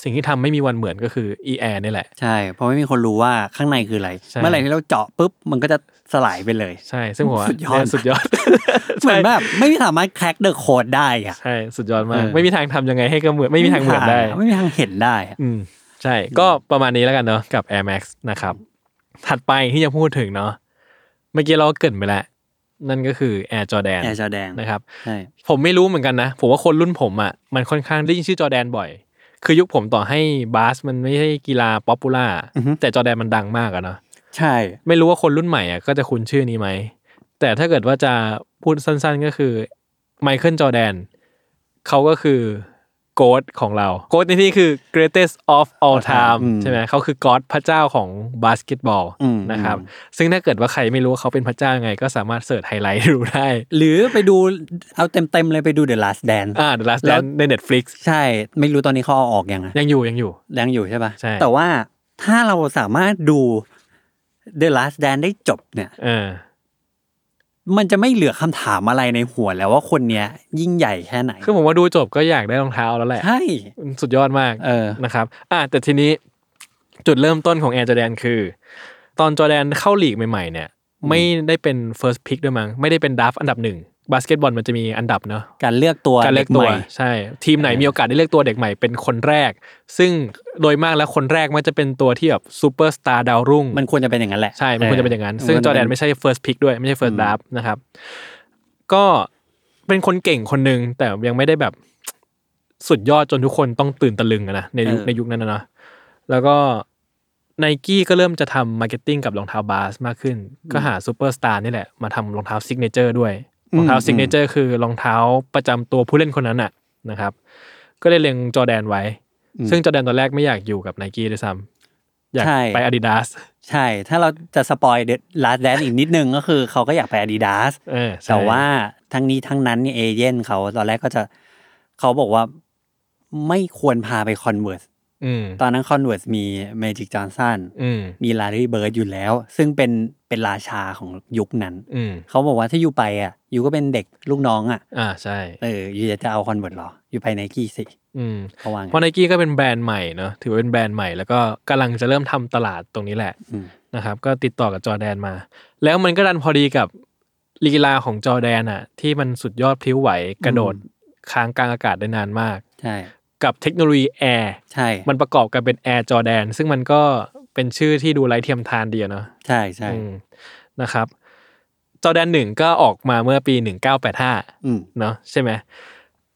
Speaker 3: สิ่งที่ทำไม่มีวันเหมือนก็คือ e air นี่แหละ
Speaker 2: ใช่ เพราะไม่มีคนรู้ว่าข้างในคืออะไร
Speaker 3: ใช่
Speaker 2: เมื่อไหร่ที่เราเจาะปุ๊บ มันก็จะสลายไปเลย
Speaker 3: ใช่ ซึ่งผมว่า
Speaker 2: สุดยอด
Speaker 3: เนี่ยสุดยอด
Speaker 2: เหมือนแบบไม่สามารถแคร็กเดอะโคดได้อะ
Speaker 3: ใช่ สุดยอดมาก
Speaker 2: เออ
Speaker 3: ไม่มีทางทำยังไงให้ก็เหมือน ไม่มีทางเหมือนได้
Speaker 2: ไม่มีทางเห็นได้อะ
Speaker 3: อืม ใช่ ก็ประมาณนี้แล้วกันเนาะกับ Air Max นะครับ ถัดไปที่จะพูดถึงเนาะ เมื่อกี้เราก็เกริ่นไปแล้ว นั่นก็คือ Air Jordan
Speaker 2: Air Jordan นะ
Speaker 3: ครับ
Speaker 2: ใช่
Speaker 3: ผมไม่รู้เหมือนกันนะ ผมว่าคนรุ่นผมอะ มันค่อนข้างได้ยินชื่อจอแดนบ่อย คือยุคผมต่อให้บาสมันไม่ใช่กีฬา popular แต่จอแดนมันดังมากอะเนาะ
Speaker 2: ใช่
Speaker 3: ไม่รู้ว่าคนรุ่นใหม่อะก็จะคุ้นชื่อนี้ไหม แต่ถ้าเกิดว่าจะพูดสั้นๆก็คือ Michael Jordan เขาก็คือ GOAT ของเรา GOAT ในที่คือ greatest of all time
Speaker 2: อืม
Speaker 3: ใช่ไหมเขาคือ God พระเจ้าของบาสเกตบอล
Speaker 2: อืม
Speaker 3: นะครับ ซึ่งถ้าเกิดว่าใครไม่รู้ว่าเขาเป็นพระเจ้ายังไง ก็สามารถ search ไฮไลท์ดูได้
Speaker 2: หรือไปดูเอาเต็มๆเลยไปดู The Last Dance
Speaker 3: อ่า The Last Dance ใน Netflix
Speaker 2: ใช่ ไม่รู้ตอนนี้เขาเอาออกยังไง
Speaker 3: ยังอยู่ยังอยู่
Speaker 2: ยังอยู่ใช่ปะ
Speaker 3: ใช่
Speaker 2: แต่ว่าถ้าเราสามารถดู The Last Dance ได้จบเนี่ย
Speaker 3: เออ
Speaker 2: มันจะไม่เหลือคำถามอะไรในหัวแล้วว่าคนเนี้ยยิ่งใหญ่แค่ไหน
Speaker 3: คือผมว่าดูจบก็อยากได้รองเท้าแล้วแหละ
Speaker 2: ใช่
Speaker 3: สุดยอดมาก
Speaker 2: เออ
Speaker 3: นะครับ อะแต่ทีนี้จุดเริ่มต้นของ Air Jordan คือ ตอนจอแดนเข้าลีกใหม่ๆเนี่ย ไม่ได้เป็น first pick ด้วยมั้งไม่ได้เป็นดับอันดับหนึ่ง บาสเกตบอลมันจะมีอันดับเนอะ
Speaker 2: การเลือกตัว
Speaker 3: การเลือกตัว
Speaker 2: ด็ใหม่
Speaker 3: ใช่ ทีมไหนมีโอกาสได้เลือกตัวเด็กใหม่เป็นคนแรก ซึ่งโดยมากแล้วคนแรกมันจะเป็นตัวที่แบบซูเปอร์สตาร์ดาวรุ่ง
Speaker 2: มันควรจะเป็นอย่างนั้นแหละ
Speaker 3: ใช่ มันควรจะเป็นอย่างนั้น ซึ่ง
Speaker 2: มั
Speaker 3: จอร์แดนไม่ใช่ first pick ด้วยไม่ใช่ first draft นะครับ ก็เป็นคนเก่งคนหนึ่งแต่ยังไม่ได้แบบสุดยอดจนทุกคนต้องตื่นตะลึงอะนะในยุคในยุคนั้นนะเนาะแล้วก็ไนกี้ก็เริ่มจะทำ marketing กับรองเท้าบาสมากขึ้น ก็หาซูเปอร์สตาร์นี่แหละมาทำรองเท้า signature ด้วย รองเท้า signature คือรองเท้าประจำตัวผู้เล่นคนนั้นอะนะครับ ก็เลยเล็งจอร์แดนไว้ ซึ่งจอร์แดนตอนแรกไม่อยากอยู่กับไนกี้ด้วยซ้ำอยาก
Speaker 2: ใช่
Speaker 3: ไปอาดิดาส
Speaker 2: ใช่ ถ้าเราจะ spoil เด Last Dance อีกนิดนึงก็คือเขาก็อยากไป Adidas
Speaker 3: เออใช่
Speaker 2: แต่ว่าทั้งนี้ทั้งนั้นเนี่ยเอเย่นเขาตอนแรกก็จะเขาบอกว่าไม่ควรพาไป Converse
Speaker 3: อื ม
Speaker 2: ตอนนั้น Converse มี Magic Johnson
Speaker 3: อืม
Speaker 2: มี Larry Bird อยู่แล้ว ซึ่งเป็นเป็นราชาของยุคนั้น
Speaker 3: อืม
Speaker 2: เขาบอกว่าถ้าอยู่ไปอะอยู่ก็เป็นเด็กลูกน้องอะ
Speaker 3: อ่าใช่
Speaker 2: เอออยู่จะเอา Converse หรอ อยู่ไปไนกี้สิ
Speaker 3: อืม
Speaker 2: เขาว่าไง
Speaker 3: เพราะไนกี้ก็เป็นแบรนด์ใหม่เนอะถือว่าเป็นแบรนด์ใหม่แล้วก็กำลังจะเริ่มทำตลาดตรงนี้แหละ
Speaker 2: อืม
Speaker 3: นะครับ ก็ติดต่อกับจอร์แดนมา แล้วมันก็ดันพอดีกับลีลาของจอร์แดนอะที่มันสุดยอดพลิ้วไหวกระโดดค้างกลางอากาศได้นานมาก
Speaker 2: ใช่
Speaker 3: กับเทคโนโลยีแอร์
Speaker 2: ใช่
Speaker 3: มันประกอบกันเป็น Air Jordan ซึ่งมันก็เป็นชื่อที่ดูไร้เทียมทานดีอะเนาะ
Speaker 2: ใช่ใช่
Speaker 3: อืมนะครับจอร์แดนหนึ่งก็ออกมาเมื่อปีหนึ่งเก้าแปดห้า
Speaker 2: อืม
Speaker 3: เนาะใช่ไหม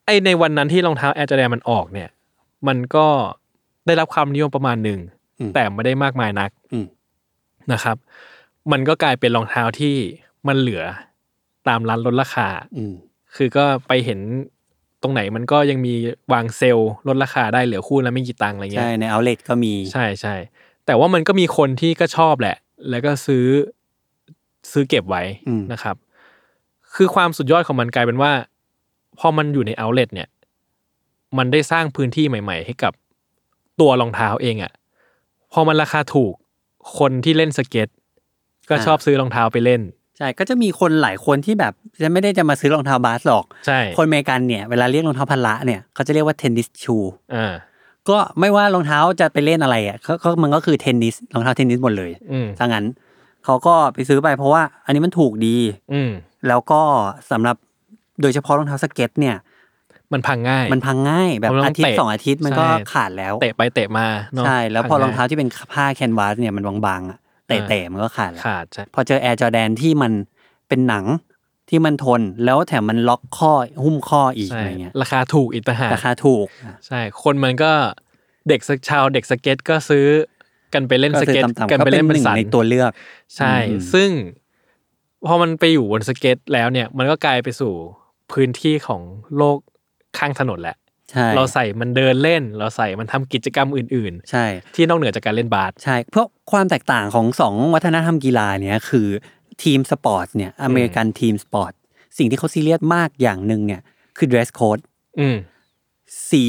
Speaker 3: ไอในวันนั้นที่รองเท้า Air Jordan มันออกเนี่ย มันก็ได้รับความนิยมประมาณหนึ่ง
Speaker 2: อืม
Speaker 3: แต่ไม่ได้มากมายนัก
Speaker 2: อืม
Speaker 3: นะครับ มันก็กลายเป็นรองเท้าที่มันเหลือตามร้านลดราคา
Speaker 2: อืม
Speaker 3: คือก็ไปเห็น ตรงไหนมันก็ยังมีวางเซลล์ลดราคาได้เหลือคู่ละไม่กี่ตังค์อะไรเงี้
Speaker 2: ใช่
Speaker 3: ย
Speaker 2: ใน outlet ก็มี
Speaker 3: ใช่ใช่แต่ว่ามันก็มีคนที่ก็ชอบแหละ แล้วก็ซื้อซื้อเก็บไว้
Speaker 2: อืม
Speaker 3: นะครับ คือความสุดยอดของมันกลายเป็นว่า พอมันอยู่ในเอาเล t เนี่ย มันได้สร้างพื้นที่ใหม่ ๆ ให้กับตัวรองเท้าเองอะ่ะพอมันราคาถูกคนที่เล่นสเก็ต ก็ชอบซื้อรองเท้าไปเล่น
Speaker 2: ใช่ก็จะมีคนหลายคนที่แบบจะไม่ได้จะมาซื้อรองเท้าบาสหรอก
Speaker 3: ใช่
Speaker 2: คนอเมริกันเนี่ยเวลาเรียกรองเท้าพละเนี่ยเขาจะเรียกว่าเทนนิสชู
Speaker 3: อ่า
Speaker 2: ก็ไม่ว่ารองเท้าจะไปเล่นอะไรอะเขาเขามันก็คือเทนนิสรองเท้าเทนนิสหมดเลย
Speaker 3: อืม
Speaker 2: ถ้างั้นเขาก็ไปซื้อไปเพราะว่าอันนี้มันถูกดี
Speaker 3: อืม
Speaker 2: แล้วก็สำหรับโดยเฉพาะรองเท้าสเก็ตเนี่ย
Speaker 3: มันพังง่าย
Speaker 2: มันพังง่ายแบบ
Speaker 3: เพราะมันต้
Speaker 2: อา
Speaker 3: อง
Speaker 2: ทิตย์
Speaker 3: เตะ
Speaker 2: สองอาทิตย์มันก็
Speaker 3: ใช่
Speaker 2: ขาดแล้ว
Speaker 3: เตะไปเตะมาเนาะ
Speaker 2: ใช่แล้วพอ
Speaker 3: พั
Speaker 2: รองเท้า
Speaker 3: ง่ย
Speaker 2: ที่เป็นผ้าแคนวาสเนี่ยมันบางๆอะ เตะ
Speaker 3: อ่า
Speaker 2: เตะมันก็ขาดแล้ว
Speaker 3: ขาดใช่
Speaker 2: พอเจอแอร์จอแดนที่มันเป็นหนังที่มันทนแล้วแถมมันล็อกข้อหุ้มข้ออีก
Speaker 3: ใช่
Speaker 2: อะไรเงี้ย
Speaker 3: ราคาถูกอีกต่างหาก
Speaker 2: ราคาถูกอะ
Speaker 3: ใช่คนมันก็เด็กสชาวเด็กสเก็ตก็ซื้อกันไปเล่น
Speaker 2: ก็
Speaker 3: ส
Speaker 2: คือ
Speaker 3: เก็ต
Speaker 2: ต่ำๆ
Speaker 3: กัน
Speaker 2: ก็
Speaker 3: ไป
Speaker 2: เป็
Speaker 3: เล่
Speaker 2: น
Speaker 3: น
Speaker 2: ห
Speaker 3: เป็น
Speaker 2: นึ่ง
Speaker 3: สัน
Speaker 2: ในตัวเลือก
Speaker 3: ใช่
Speaker 2: อืม
Speaker 3: ซึ่งพอมันไปอยู่บนสเก็ตแล้วเนี่ย มันก็กลายไปสู่พื้นที่ของโลกข้างถนนแหละ
Speaker 2: ใช่
Speaker 3: เราใส่มันเดินเล่น เราใส่มันทำกิจกรรมอื่น
Speaker 2: ใช่
Speaker 3: ๆที่นอกเหนือจากการเล่นบาส
Speaker 2: ใช่เพราะความแตกต่างของสองวัฒนธรรมกีฬาเนี่ยคือ team sport เนี่ย American team sport สิ่งที่เขาซีเรียสมากอย่างหนึ่งเนี่ยคือ dress code
Speaker 3: อืม
Speaker 2: สี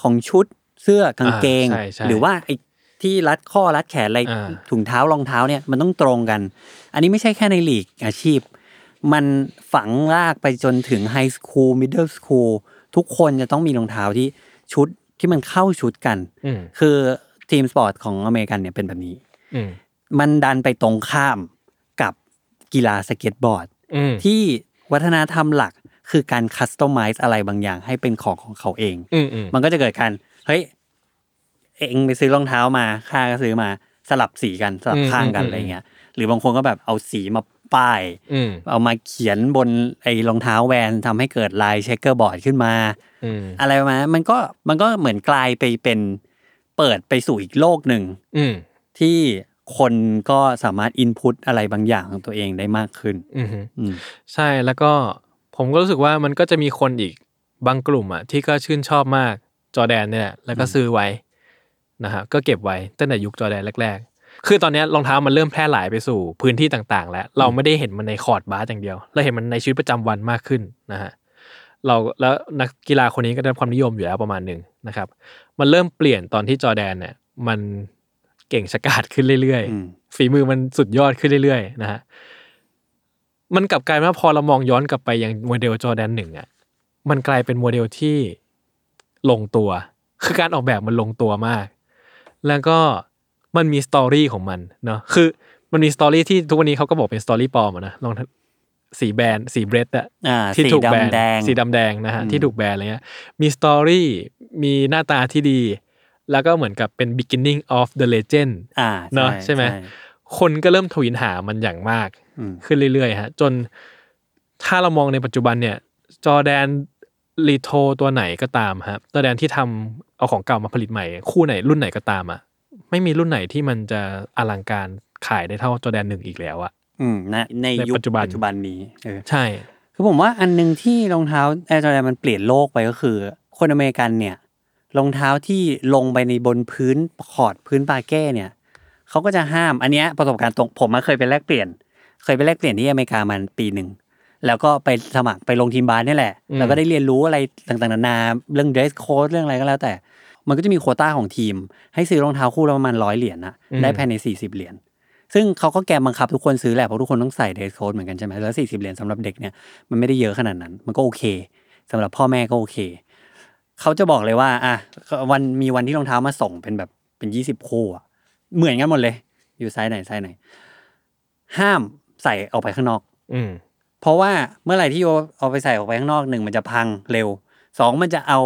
Speaker 2: ของชุดเสื้อกางเกง
Speaker 3: อ่าใช่ใช่
Speaker 2: หรือว่าไอ้ที่รัดข้อรัดแขนอะไร
Speaker 3: อ่า
Speaker 2: ถุงเท้ารองเท้าเนี่ยมันต้องตรงกัน อันนี้ไม่ใช่แค่ในลีกอาชีพ มันฝังรากไปจนถึง high school middle school ทุกคนจะต้องมีรองเท้าที่ชุดที่มันเข้าชุดกัน
Speaker 3: อืม
Speaker 2: คือ team sport ของอเมริกันเนี่ยเป็นแบบนี้
Speaker 3: อืม
Speaker 2: มันดันไปตรงข้ามกับกีฬาสเก็ตบอร์ด
Speaker 3: อืม
Speaker 2: ที่วัฒนธรรมหลักคือการ customize อะไรบางอย่างให้เป็นของของเขาเอง
Speaker 3: อืมอืม
Speaker 2: มันก็จะเกิดการเฮ้ย เอ็งไปซื้อรองเท้ามาข้าก็ซื้อมาสลับสีกันสลับข้างกันอะไรเงี้ย หรือบางคนก็แบบเอาสีมา ป้าย
Speaker 3: อืม
Speaker 2: เอามาเขียนบนไอ้รองเท้าแวนทำให้เกิดลาย checkerboard ขึ้นมา
Speaker 3: อืม
Speaker 2: อะไรประมาณนั้นมันก็มันก็เหมือนกลายไปเป็นเปิดไปสู่อีกโลกหนึ่ง
Speaker 3: อืม
Speaker 2: ที่คนก็สามารถ input อะไรบางอย่างของตัวเองได้มากขึ้น
Speaker 3: อืม
Speaker 2: อืม
Speaker 3: ใช่แล้วก็ผมก็รู้สึกว่ามันก็จะมีคนอีกบางกลุ่มอะที่ก็ชื่นชอบมากจอแดนเนี่ยแหละแล้วก็ซื้อไว้นะฮะก็เก็บไว้ตั้งแต่ยุคจอแดนแรกๆ คือตอนเนี้ยรองเท้ามันเริ่มแพร่หลายไปสู่พื้นที่ต่างๆ แล้ว เราไม่ได้เห็นมันในคอร์ดบาสอย่างเดียว เราเห็นมันในชีวิตประจำวันมากขึ้นนะฮะเราแล้วนักกีฬาคนนี้ก็ได้รับความนิยมอยู่แล้วประมาณหนึ่งนะครับ มันเริ่มเปลี่ยนตอนที่จอแดนเนี่ยมันเก่งฉกาจขึ้นเรื่อย
Speaker 2: อืม
Speaker 3: ๆฝีมือมันสุดยอดขึ้นเรื่อยๆนะฮะมันกลับกลายเป็นว่าพอเรามองย้อนกลับไปยังโมเดลจอแดนหนึ่งอะมันกลายเป็นโมเดลที่ลงตัว คือการออกแบบมันลงตัวมาก แล้วก็ มันมี story ของมันเนาะคือมันมี story ที่ทุกวันนี้เขาก็บอกเป็น story ปลอมอะนะรองสี banned สี bred อะ
Speaker 2: อ่า
Speaker 3: ที่
Speaker 2: สี
Speaker 3: ถูกแบน
Speaker 2: ดำแดง
Speaker 3: สีดำแดงนะฮะ
Speaker 2: อืม
Speaker 3: ที่ถูกแบนอะไรเงี้ยมี story มีหน้าตาที่ดี แล้วก็เหมือนกับเป็น beginning of the legend
Speaker 2: อ่า
Speaker 3: เนอะใช่ไหมคนก็เริ่มทวินหามันอย่างมาก
Speaker 2: อืม
Speaker 3: ขึ้นเรื่อยๆฮะจนถ้าเรามองในปัจจุบันเนี่ย จอแดนรีโทตัวไหนก็ตามครับจอแดนที่ทำเอาของเก่ามาผลิตใหม่ คู่ไหนรุ่นไหนก็ตามอะ ไม่มีรุ่นไหนที่มันจะอลังการขายได้เท่าจอแดนหนึ่งอีกแล้วอะ
Speaker 2: อืมนะใน
Speaker 3: ใน
Speaker 2: ยุค
Speaker 3: ปัจจุบัน
Speaker 2: ปัจจุบันนี้เออ
Speaker 3: ใช่
Speaker 2: คือผมว่าอันหนึงที่รองเท้าแอร์จอแดนมันเปลี่ยนโลกไปก็คือ คนอเมริกันเนี่ยรองเท้าที่ลงไปในบนพื้นขอดพื้นปาเก้เนี่ยเขาก็จะห้ามอันเนี้ยประสบการณ์ตรงผมมาเคยไปแลกเปลี่ยน เคยไปแลกเปลี่ยนที่อเมริกามันปีหนึ่งแล้วก็ไปสมัครไปลงทีมบาสนี่แหละ
Speaker 3: อืม
Speaker 2: แล้วก็ได้เรียนรู้อะไรต่างๆนานาเรื่อง dress code เรื่องอะไรก็แล้วแต่ มันก็จะมีโควต้าของทีม ให้ซื้อรองเท้าคู่ละประมาณร้อยเหรียญนะได้ภายในสี่สิบเหรียญซึ่งเขาก็แกมบังคับทุกคนซื้อแหละเพราะทุกคนต้องใส่เดรสโค้ดเหมือนกันใช่ไหมแล้วสี่สิบเหรียญสำหรับเด็กเนี่ยมันไม่ได้เยอะขนาดนั้น มันก็โอเคสำหรับพ่อแม่ก็โอเค เขาจะบอกเลยว่าอะวันมีวันที่รองเท้ามาส่งเป็นแบบเป็นยี่สิบคู่อะเหมือนกันหมดเลย อยู่ไซส์ไหนไซส์ไหน ห้ามใส่ออกไปข้างนอก
Speaker 3: อืม
Speaker 2: เพราะว่าเมื่อไหร่ที่โยเอาไปใส่ออกไปข้างนอกหนึ่งมันจะพังเร็วสองมันจะเอา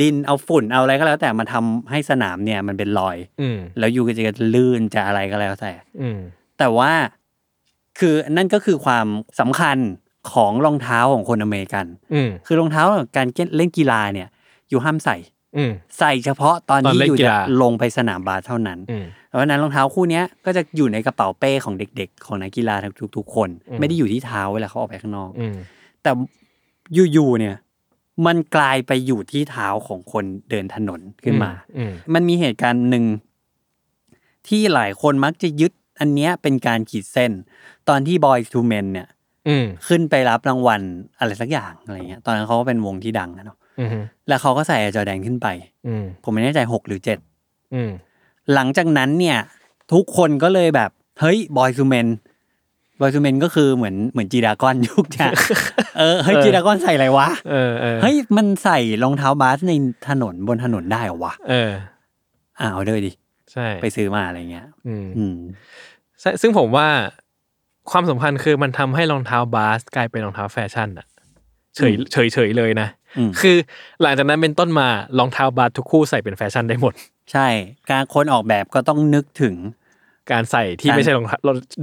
Speaker 2: ดินเอาฝุ่นเอาอะไรก็แล้ว แต่มาทำให้สนามเนี่ยมันเป็นรอย
Speaker 3: อืม
Speaker 2: แล้วยูก็จะลื่นจะอะไรก็แล้วแต่
Speaker 3: อืม
Speaker 2: แต่ว่าคือนั่นก็คือความสำคัญของรองเท้าของคนอเมริกัน
Speaker 3: อืม
Speaker 2: คือรองเท้าการเล่นกีฬาเนี่ยอยู่ห้ามใส่
Speaker 3: อืม
Speaker 2: ใส่เฉพาะตอน
Speaker 3: ตอน
Speaker 2: ที่
Speaker 3: เล่น
Speaker 2: อยู่
Speaker 3: กี
Speaker 2: จะ
Speaker 3: ฬา
Speaker 2: ลงไปสนามบาสเท่านั้น
Speaker 3: อืม
Speaker 2: เพราะฉะนั้นรองเท้าคู่เนี้ยก็จะอยู่ในกระเป๋าเป้ของเด็ก ๆ ของนักกีฬาทุกๆคน
Speaker 3: อืม
Speaker 2: ไม่ได้อยู่ที่เท้าเวลาเขาออกไปข้างนอก
Speaker 3: อืม
Speaker 2: แต่อยู่ๆเนี่ย มันกลายไปอยู่ที่เท้าของคนเดินถนนขึ้นมา
Speaker 3: อืม
Speaker 2: มันมีเหตุการณ์หนึ่งที่หลายคนมักจะยึดอันเนี้ยเป็นการขีดเส้น ตอนที่ Boy to Men เนี่ย
Speaker 3: อืม
Speaker 2: ขึ้นไปรับรางวัลอะไรสักอย่างอะไรเงี้ย ตอนนั้นเขาก็เป็นวงที่ดังนะเนาะ
Speaker 3: อืม
Speaker 2: แล้วเขาก็ใส่จอแดนขึ้นไป
Speaker 3: อืม
Speaker 2: ผมไม่แน่ใจหกหรือเจ็ด
Speaker 3: อืม
Speaker 2: หลังจากนั้นเนี่ย ทุกคนก็เลยแบบ เฮ้ย Boy to Men Boy to Men ก็คือเหมือนเหมือนจีดากอนยุคเนี้ยเออเฮ้ย
Speaker 3: เออ
Speaker 2: จีดากอนใส่อะไรวะ
Speaker 3: เออเออ
Speaker 2: เฮ้ยมันใส่รองเท้าบาสในถนนบนถนนได้เหรอวะ
Speaker 3: เออ
Speaker 2: อ่าเอาด้วยดิ
Speaker 3: ใช่
Speaker 2: ไปซื้อมาอะไรเงี้ย
Speaker 3: อืม
Speaker 2: อืม
Speaker 3: ใช่ซึ่งผมว่าความสำคัญคือมันทำให้รองเท้าบาสกลายเป็นรองเท้าแฟชั่นอะเฉย
Speaker 2: อืม
Speaker 3: เฉยเฉยเลยนะ
Speaker 2: อืม
Speaker 3: คือหลังจากนั้นเป็นต้นมารองเท้าบาสทุกคู่ใส่เป็นแฟชั่นได้หมด
Speaker 2: ใช่ การคนออกแบบก็ต้องนึกถึง
Speaker 3: การใส่ที่
Speaker 2: การ
Speaker 3: ไม่ใช่รองเท้า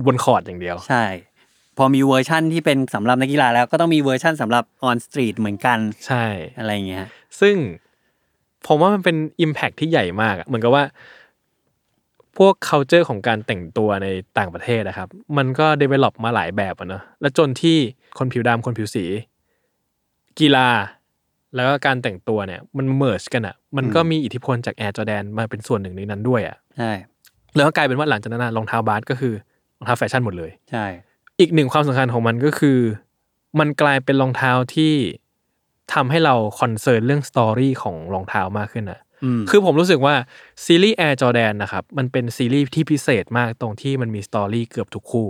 Speaker 3: บนคอร์ดอย่างเดียว
Speaker 2: ใช่ พอมีเวอร์ชั่นที่เป็นสำหรับนักกีฬาแล้วก็ต้องมีเวอร์ชั่นสำหรับ on street เหมือนกัน
Speaker 3: ใช่
Speaker 2: อะไรเงี้ย
Speaker 3: ซึ่งผมว่ามันเป็น Impact ที่ใหญ่มากอะเหมือนกับว่า พวก culture ของการแต่งตัวในต่างประเทศนะครับ มันก็ develop มาหลายแบบอะเนอะแล้วจนที่คนผิวดำคนผิวสี กีฬา แล้วก็การแต่งตัวเนี่ย มันเมิร์กันอะมันก็มีอิทธิพลจาก Air Jordan มาเป็นส่วนหนึ่งในนั้นด้วยอะ
Speaker 2: ใช่
Speaker 3: แล้วก็กลายเป็นว่าหลังจากนั้นอะรองเท้าบาสก็คือรองเท้าแฟชั่นหมดเลย
Speaker 2: ใช่
Speaker 3: อีกหนึ่งความสำคัญของมันก็คือ มันกลายเป็นรองเท้าที่ทำให้เรา concern เรื่อง story ของรองเท้ามากขึ้นอะ
Speaker 2: อืม
Speaker 3: คือผมรู้สึกว่าซีรีส์ Air Jordan นะครับมันเป็นซีรีส์ที่พิเศษมากตรงที่มันมี story เกือบทุกคู่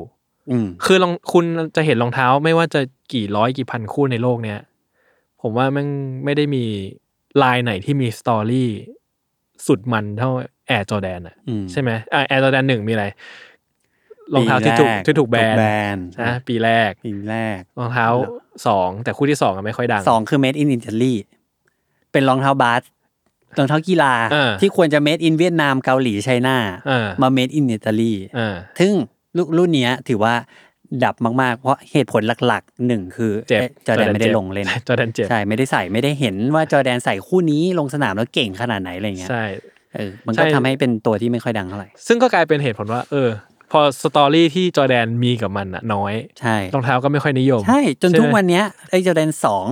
Speaker 2: อืม
Speaker 3: คือลองคุณจะเห็นรองเท้าไม่ว่าจะกี่ร้อยกี่พันคู่ในโลกเนี้ยผมว่ามันไม่ได้มีลายไหนที่มี story สุดมันเท่า Air Jordan อะ
Speaker 2: อืม
Speaker 3: ใช่ไหมอ่า Air Jordan หนึ่งมีอะไรรองเท้าที่ถูก
Speaker 2: ปีแร
Speaker 3: ที่ถูกแบน
Speaker 2: แบน
Speaker 3: นะปีแรก
Speaker 2: ปีแรก
Speaker 3: รองเท้าสองแต่คู่ที่สองอะไม่ค่อยดัง
Speaker 2: สองคือ made in Italy เป็นรองเท้าบาสรองเท้ากีฬา
Speaker 3: อ่า
Speaker 2: ที่ควรจะ made in เวียดนามเกาหลีไชน่า
Speaker 3: อ่า
Speaker 2: มา made in Italy
Speaker 3: อ่า
Speaker 2: ซึ่งรุ่นรุ่นเนี้ยถือว่าดับมากๆ เพราะเหตุผลหลักๆหนึ่งคือ
Speaker 3: เจ็บ
Speaker 2: อ๊ะจอร์แดนไม่ได้ลงเล่น
Speaker 3: จอร์แดนเจ็บ
Speaker 2: ใช่ไม่ได้ใส่ไม่ได้เห็นว่าจอร์แดนใส่คู่นี้ลงสนามแล้วเก่งขนาดไหนอะไรเงี้ย
Speaker 3: ใช่
Speaker 2: เออมันก็
Speaker 3: ใช่
Speaker 2: ทำให้เป็นตัวที่ไม่ค่อยดังเท่าไหร่
Speaker 3: ซึ่งก็กลายเป็นเหตุผลว่า เออ พอสตอรี่ที่จอร์แดนมีกับมันอะน้อย
Speaker 2: ใช่
Speaker 3: รองเท้าก็ไม่ค่อยนิยม
Speaker 2: ใช่ จน
Speaker 3: ใช่ไหม
Speaker 2: ทุกวันเนี้ยไอ้จอร์แดนสอง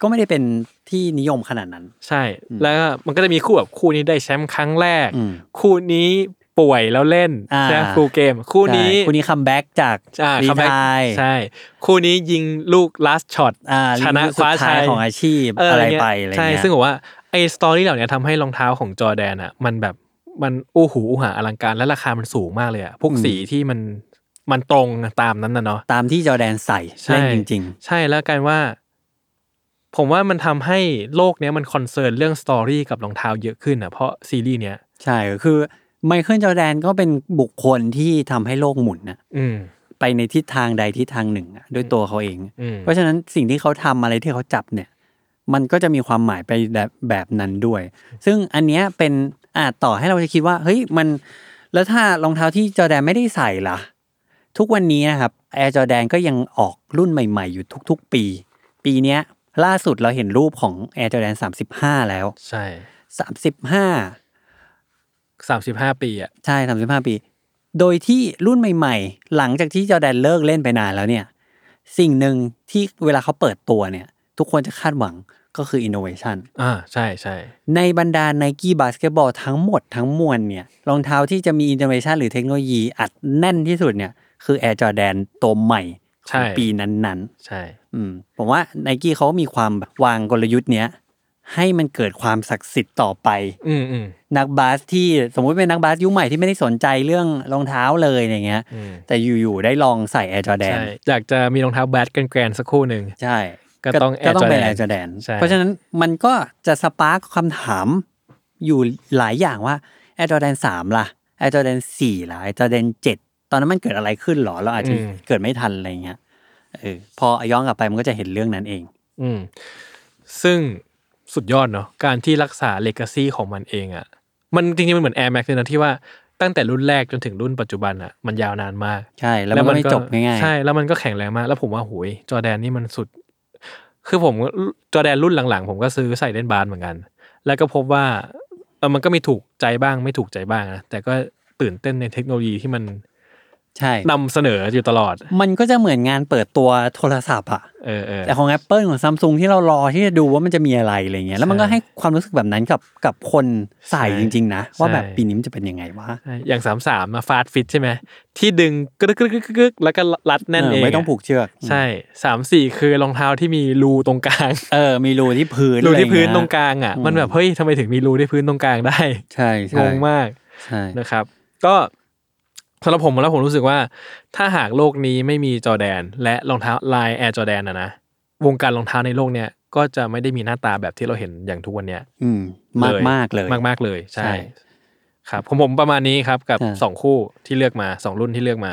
Speaker 2: ก็ไม่ได้เป็นที่นิยมขนาดนั้น
Speaker 3: ใช่ แล้วก็มันก็จะมีคู่แบบคู่นี้ได้แชมป์ครั้งแรก
Speaker 2: อืม
Speaker 3: คู่นี้ป่วยแล้วเล่น
Speaker 2: อ่า
Speaker 3: ใช่ฟูลเกม คู่นี้
Speaker 2: ใช่คู่นี้คัมแบ็กจาก
Speaker 3: อ่า
Speaker 2: รี
Speaker 3: คัมแบ็ก
Speaker 2: ไทาย
Speaker 3: ใช่ คู่นี้ยิงลูก last shot
Speaker 2: อ่า
Speaker 3: ชนะ
Speaker 2: รีวิว
Speaker 3: คว้า
Speaker 2: สุดท้าย
Speaker 3: ชัย
Speaker 2: ของอาชีพ
Speaker 3: เอะ
Speaker 2: ไร
Speaker 3: เงี้ย
Speaker 2: ไปอะไร
Speaker 3: ใช่
Speaker 2: เงี้ย
Speaker 3: ซึ่งบอกว่า ไอ้ story เหล่านี้ทำให้รองเท้าของจอร์แดนอะมันแบบมันอู้หูอู้หาอลังการและราคามันสูงมากเลยอะพวก
Speaker 2: อืม
Speaker 3: สีที่มันมันตรงตามนั้นนะเนาะ
Speaker 2: ตามที่จอร์แดนใส่
Speaker 3: ใช่
Speaker 2: เล่นจริง
Speaker 3: ใช่แล้วกันว่า ผมว่ามันทำให้โลกเนี้ยมัน concern เรื่อง story กับรองเท้าเยอะขึ้นอะเพราะซีรีส์เนี้ย
Speaker 2: ๆใช่คือไมเคิลจอร์แดนก็เป็นบุคคลที่ทำให้โลกหมุนนะ
Speaker 3: อืม
Speaker 2: ไปในทิศทางใดทิศทางหนึ่งอะด้วยตัวเขาเอง
Speaker 3: อืม
Speaker 2: เพราะฉะนั้นสิ่งที่เขาทำอะไรที่เขาจับเนี่ย มันก็จะมีความหมายไปแบบแบบนั้นด้วย ซึ่งอันเนี้ยเป็นอ่าต่อให้เราจะคิดว่าเฮ้ยมันแล้วถ้ารองเท้าที่จอร์แดนไม่ได้ใส่ล่ะ ทุกวันนี้นะครับแอร์จอร์แดนก็ยังออกรุ่นใหม่ ๆ อยู่ทุก ๆ ปี ปีเนี้ยล่าสุดเราเห็นรูปของ Air Jordan 35แล้ว
Speaker 3: ใช่
Speaker 2: 35
Speaker 3: สามสิบห้าปีอะ
Speaker 2: ใช่35ปี โดยที่รุ่นใหม่ ๆ หลังจากที่จอร์แดนเลิกเล่นไปนานแล้วเนี่ย สิ่งหนึ่งที่เวลาเขาเปิดตัวเนี่ย ทุกคนจะคาดหวังก็คือ innovation
Speaker 3: อ่าใช่ใช่
Speaker 2: ในบรรดา n i กี้บาสเกตบอลทั้งหมดทั้งมวลเนี่ยรองเท้าที่จะมี innovation หรือเทคโนโลยีอัดแน่นที่สุดเนี่ยคือ Air Jordan ตัวใหม่ของปีนั้นๆ
Speaker 3: ใช่
Speaker 2: อืมผมว่าไนกี้เขามีความแบบวางกลยุทธ์เนี้ยให้มันเกิดความศักดิ์สิทธิ์ต่อไป
Speaker 3: อืมอืม
Speaker 2: นักบาสที่สมมุติเป็นนักบาสยุคใหม่ที่ไม่ได้สนใจเรื่องรองเท้าเลยอย่างเงี้ย
Speaker 3: อืม
Speaker 2: แต่อยู่ๆได้ลองใส่ Air Jordan
Speaker 3: ใช่อยากจะมีรองเท้าแบดกันแกรนสักคู่หนึ่ง
Speaker 2: ใช่
Speaker 3: ก็ต้อง
Speaker 2: ก็ต้อง
Speaker 3: Air
Speaker 2: เป็น
Speaker 3: Jordan
Speaker 2: Air Jordan
Speaker 3: ใช่
Speaker 2: เพราะฉะนั้นมันก็จะสปาร์คคำถามอยู่หลายอย่างว่า Air Jordan 3ล่ะ Air Jordan 4ล่ะ Air Jordan 7ตอนนั้นมันเกิดอะไรขึ้นหรอเราอาจจะเกิดไม่ทันอะไรเงี้ยเออพอย้อนกลับไปมันก็จะเห็นเรื่องนั้นเอง
Speaker 3: อืมซึ่งสุดยอดเนาะการที่รักษาเลกาซีของมันเองอะ่ะ มันจริงๆมันเหมือน Air Max เลยนะที่ว่าตั้งแต่รุ่นแรกจนถึงรุ่นปัจจุบันอะ่ะมันยาวนานมาก
Speaker 2: ใช่ แล้วมันก็ไม่จบง่ายๆ
Speaker 3: ใช่ แล้วมันก็แข็งแรงมาก แล้วผมว่าโหยจอแดนนี่มันสุด คือผมจอแดนรุ่นหลังๆ ผมก็ซื้อใส่เล่นบาสเหมือนกัน แล้วก็พบว่าเออมันก็มีถูกใจบ้างไม่ถูกใจบ้างนะแต่ก็ตื่นเต้นในเทคโนโลยีที่มัน
Speaker 2: ใช่
Speaker 3: นำเสนออยู่ตลอด
Speaker 2: มันก็จะเหมือนงานเปิดตัวโทรศัพท์อะ
Speaker 3: เออเออ
Speaker 2: แต่ของ Apple ของซัมซุงที่เรารอที่จะดูว่ามันจะมีอะไรอะไรเงี้ยแล้วมันก็
Speaker 3: ใช่
Speaker 2: ให้ความรู้สึกแบบนั้นกับกับคนใส่
Speaker 3: ใช่
Speaker 2: จริง ๆ นะ ว่าแบบ
Speaker 3: ใช่
Speaker 2: ปีนี้มันจะเป็นยังไงวะ
Speaker 3: ใช่อย่างสามสามมาฟาดฟิตใช่ไหมที่ดึงกึกกึกกึกกึกกึกแล้วก็รัดแน่น
Speaker 2: เออ
Speaker 3: เอง
Speaker 2: ไม่ต้องผูกเชือก
Speaker 3: ใช่สามสี่คือรองเท้าที่มีรูตรงกลาง
Speaker 2: เออมีรูที่พื้น
Speaker 3: รูที่
Speaker 2: อะไเย
Speaker 3: พื้นตรงกลางอะ
Speaker 2: อืม
Speaker 3: มันแบบเฮ้ยทำไมถึงมีรูที่พื้นตรงกลางได้
Speaker 2: ใช่
Speaker 3: ง
Speaker 2: ใช่
Speaker 3: งมาก
Speaker 2: ใช่
Speaker 3: นะครับ ก็ สำหรับผมแล้วผมรู้สึกว่า ถ้าหากโลกนี้ไม่มีจอแดน และรองเท้าลายแอร์จอแดนอะนะวงการรองเท้าในโลกเนี้ยก็จะไม่ได้มีหน้าตาแบบที่เราเห็นอย่างทุกวันเนี้ย
Speaker 2: อืมมากมากๆเลย
Speaker 3: มากมากๆเลย
Speaker 2: ใช่
Speaker 3: ใช่ ครับผมผมประมาณนี้ครับกับ
Speaker 2: ใช่
Speaker 3: สองคู่ที่เลือกมาสองรุ่นที่เลือกมา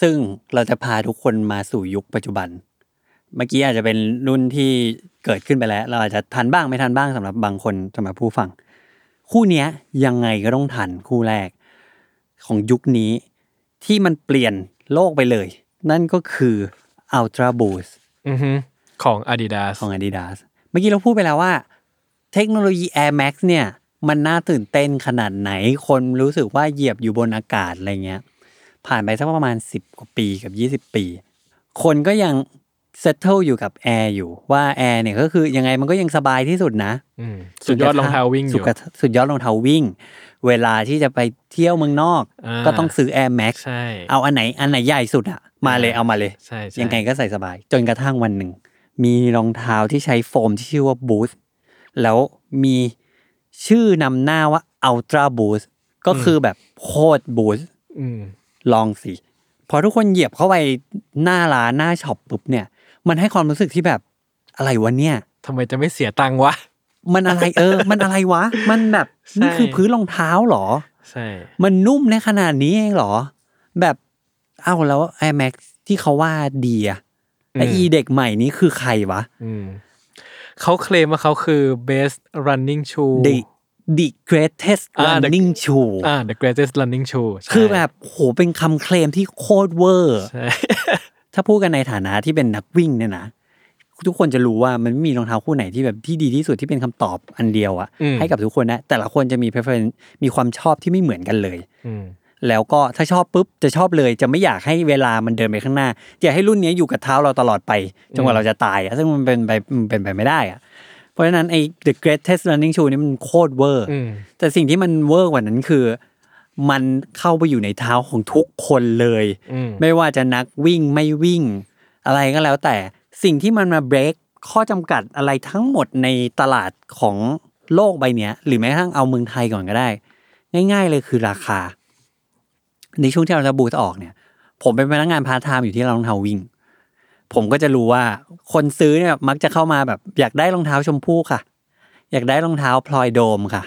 Speaker 2: ซึ่งเราจะพาทุกคนมาสู่ยุคปัจจุบัน เมื่อกี้อาจจะเป็นรุ่นที่เกิดขึ้นไปแล้ว เราอาจจะทันบ้างไม่ทันบ้างสำหรับบางคนสำหรับผู้ฟัง คู่เนี้ยยังไงก็ต้องทันคู่แรก ของยุคนี้ที่มันเปลี่ยนโลกไปเลย นั่นก็คือ Ultra Boost
Speaker 3: อือฮึของ Adidas
Speaker 2: ของ Adidas เมื่อกี้เราพูดไปแล้วว่า เทคโนโลยี Air Max เนี่ย มันน่าตื่นเต้นขนาดไหนคนรู้สึกว่าเหยียบอยู่บนอากาศอะไรเงี้ย ผ่านไปสักประมาณ 10 กว่าปีกับ 20 ปี คนก็ยัง settle อยู่กับแอร์อยู่ว่าแอร์เนี่ยก็คือยังไงมันก็ยังสบายที่สุดนะ
Speaker 3: อืมสุดยอดรองเท้าวิ่งอ
Speaker 2: สุ
Speaker 3: ยู่
Speaker 2: ดกระสุดยอดรองเท้าวิ่ง เวลาที่จะไปเที่ยวเมืองนอก
Speaker 3: อ่า
Speaker 2: ก็ต้องซื้อ Air Max
Speaker 3: ใช่
Speaker 2: เอาอันไหนอันไหนใหญ่สุดอะมาเลยเอามาเลย
Speaker 3: ใช่ใช่
Speaker 2: ยังไงก็ใส่สบาย จนกระทั่งวันหนึ่ง มีรองเท้าที่ใช้โฟมที่ชื่อว่า Boost แล้วมีชื่อนำหน้าว่า Ultra Boost ก็คือแบบโคตร Boost
Speaker 3: อืม
Speaker 2: ลองสิ พอทุกคนเหยียบเข้าไปหน้าร้านหน้าช็อปปุ๊บเนี่ย มันให้ความรู้สึกที่แบบอะไรวะเนี่ย
Speaker 3: ทำไมจะไม่เสียตังค์วะ
Speaker 2: มันอะไรเออ มันอะไรวะ มันแบบ
Speaker 3: ใช่
Speaker 2: นี่คือพื้นรองเท้าเหรอ
Speaker 3: ใช่
Speaker 2: มันนุ่มในขนาดนี้เองเหรอ แบบเอ้าแล้ว Air Max ที่เขาว่าดีอะไออีเด็กใหม่นี้คือใครวะ
Speaker 3: อืมเขาเคลมว่าเขาคือ best running shoe
Speaker 2: the the greatest
Speaker 3: อ่า the-
Speaker 2: running shoe
Speaker 3: อ่า the greatest running shoe ใช่
Speaker 2: คือแบบโหเป็นคำเคลมที่โคตรเวอร์
Speaker 3: ใช่
Speaker 2: ถ้าพูดกันในฐานะที่เป็นนักวิ่งเนี่ยนะทุกคนจะรู้ว่ามันไม่มีรองเท้าคู่ไหนที่แบบที่ดีที่สุดที่เป็นคำตอบอันเดียวอะ
Speaker 3: อืม
Speaker 2: ให้กับทุกคนนะแต่ละคนจะมี preference มีความชอบที่ไม่เหมือนกันเลย
Speaker 3: อืม
Speaker 2: แล้วก็ถ้าชอบปุ๊บจะชอบเลยจะไม่อยากให้เวลามันเดินไปข้างหน้าอยากให้รุ่นนี้อยู่กับเท้าเราตลอดไปจนกว่าเราจะตายอะซึ่งมันเป็นไปมันเป็นไปไม่ได้อะ เพราะฉะนั้นไอ้ the greatest running shoe นี่มันโคตรเวอร์
Speaker 3: อืม
Speaker 2: แต่สิ่งที่มันเวอร์กว่านั้นคือ มันเข้าไปอยู่ในเท้าของทุกคนเลย
Speaker 3: อืม
Speaker 2: ไม่ว่าจะนักวิ่งไม่วิ่ง อะไรก็แล้วแต่สิ่งที่มันมาเบรกข้อจำกัดอะไรทั้งหมดในตลาดของโลกใบเนี้ยหรือแม้กระทั่งเอาเมืองไทยก่อนก็ได้ ง่าย ๆ เลยคือราคา ในช่วงที่ Ultraboost ออกเนี่ย ผมเป็นพนักงานพาร์ทไทม์อยู่ที่ร้านรองเท้าวิ่ง ผมก็จะรู้ว่าคนซื้อเนี่ยมักจะเข้ามาแบบอยากได้รองเท้าชมพู่ค่ะ อยากได้รองเท้าพลอยโดมค่ะ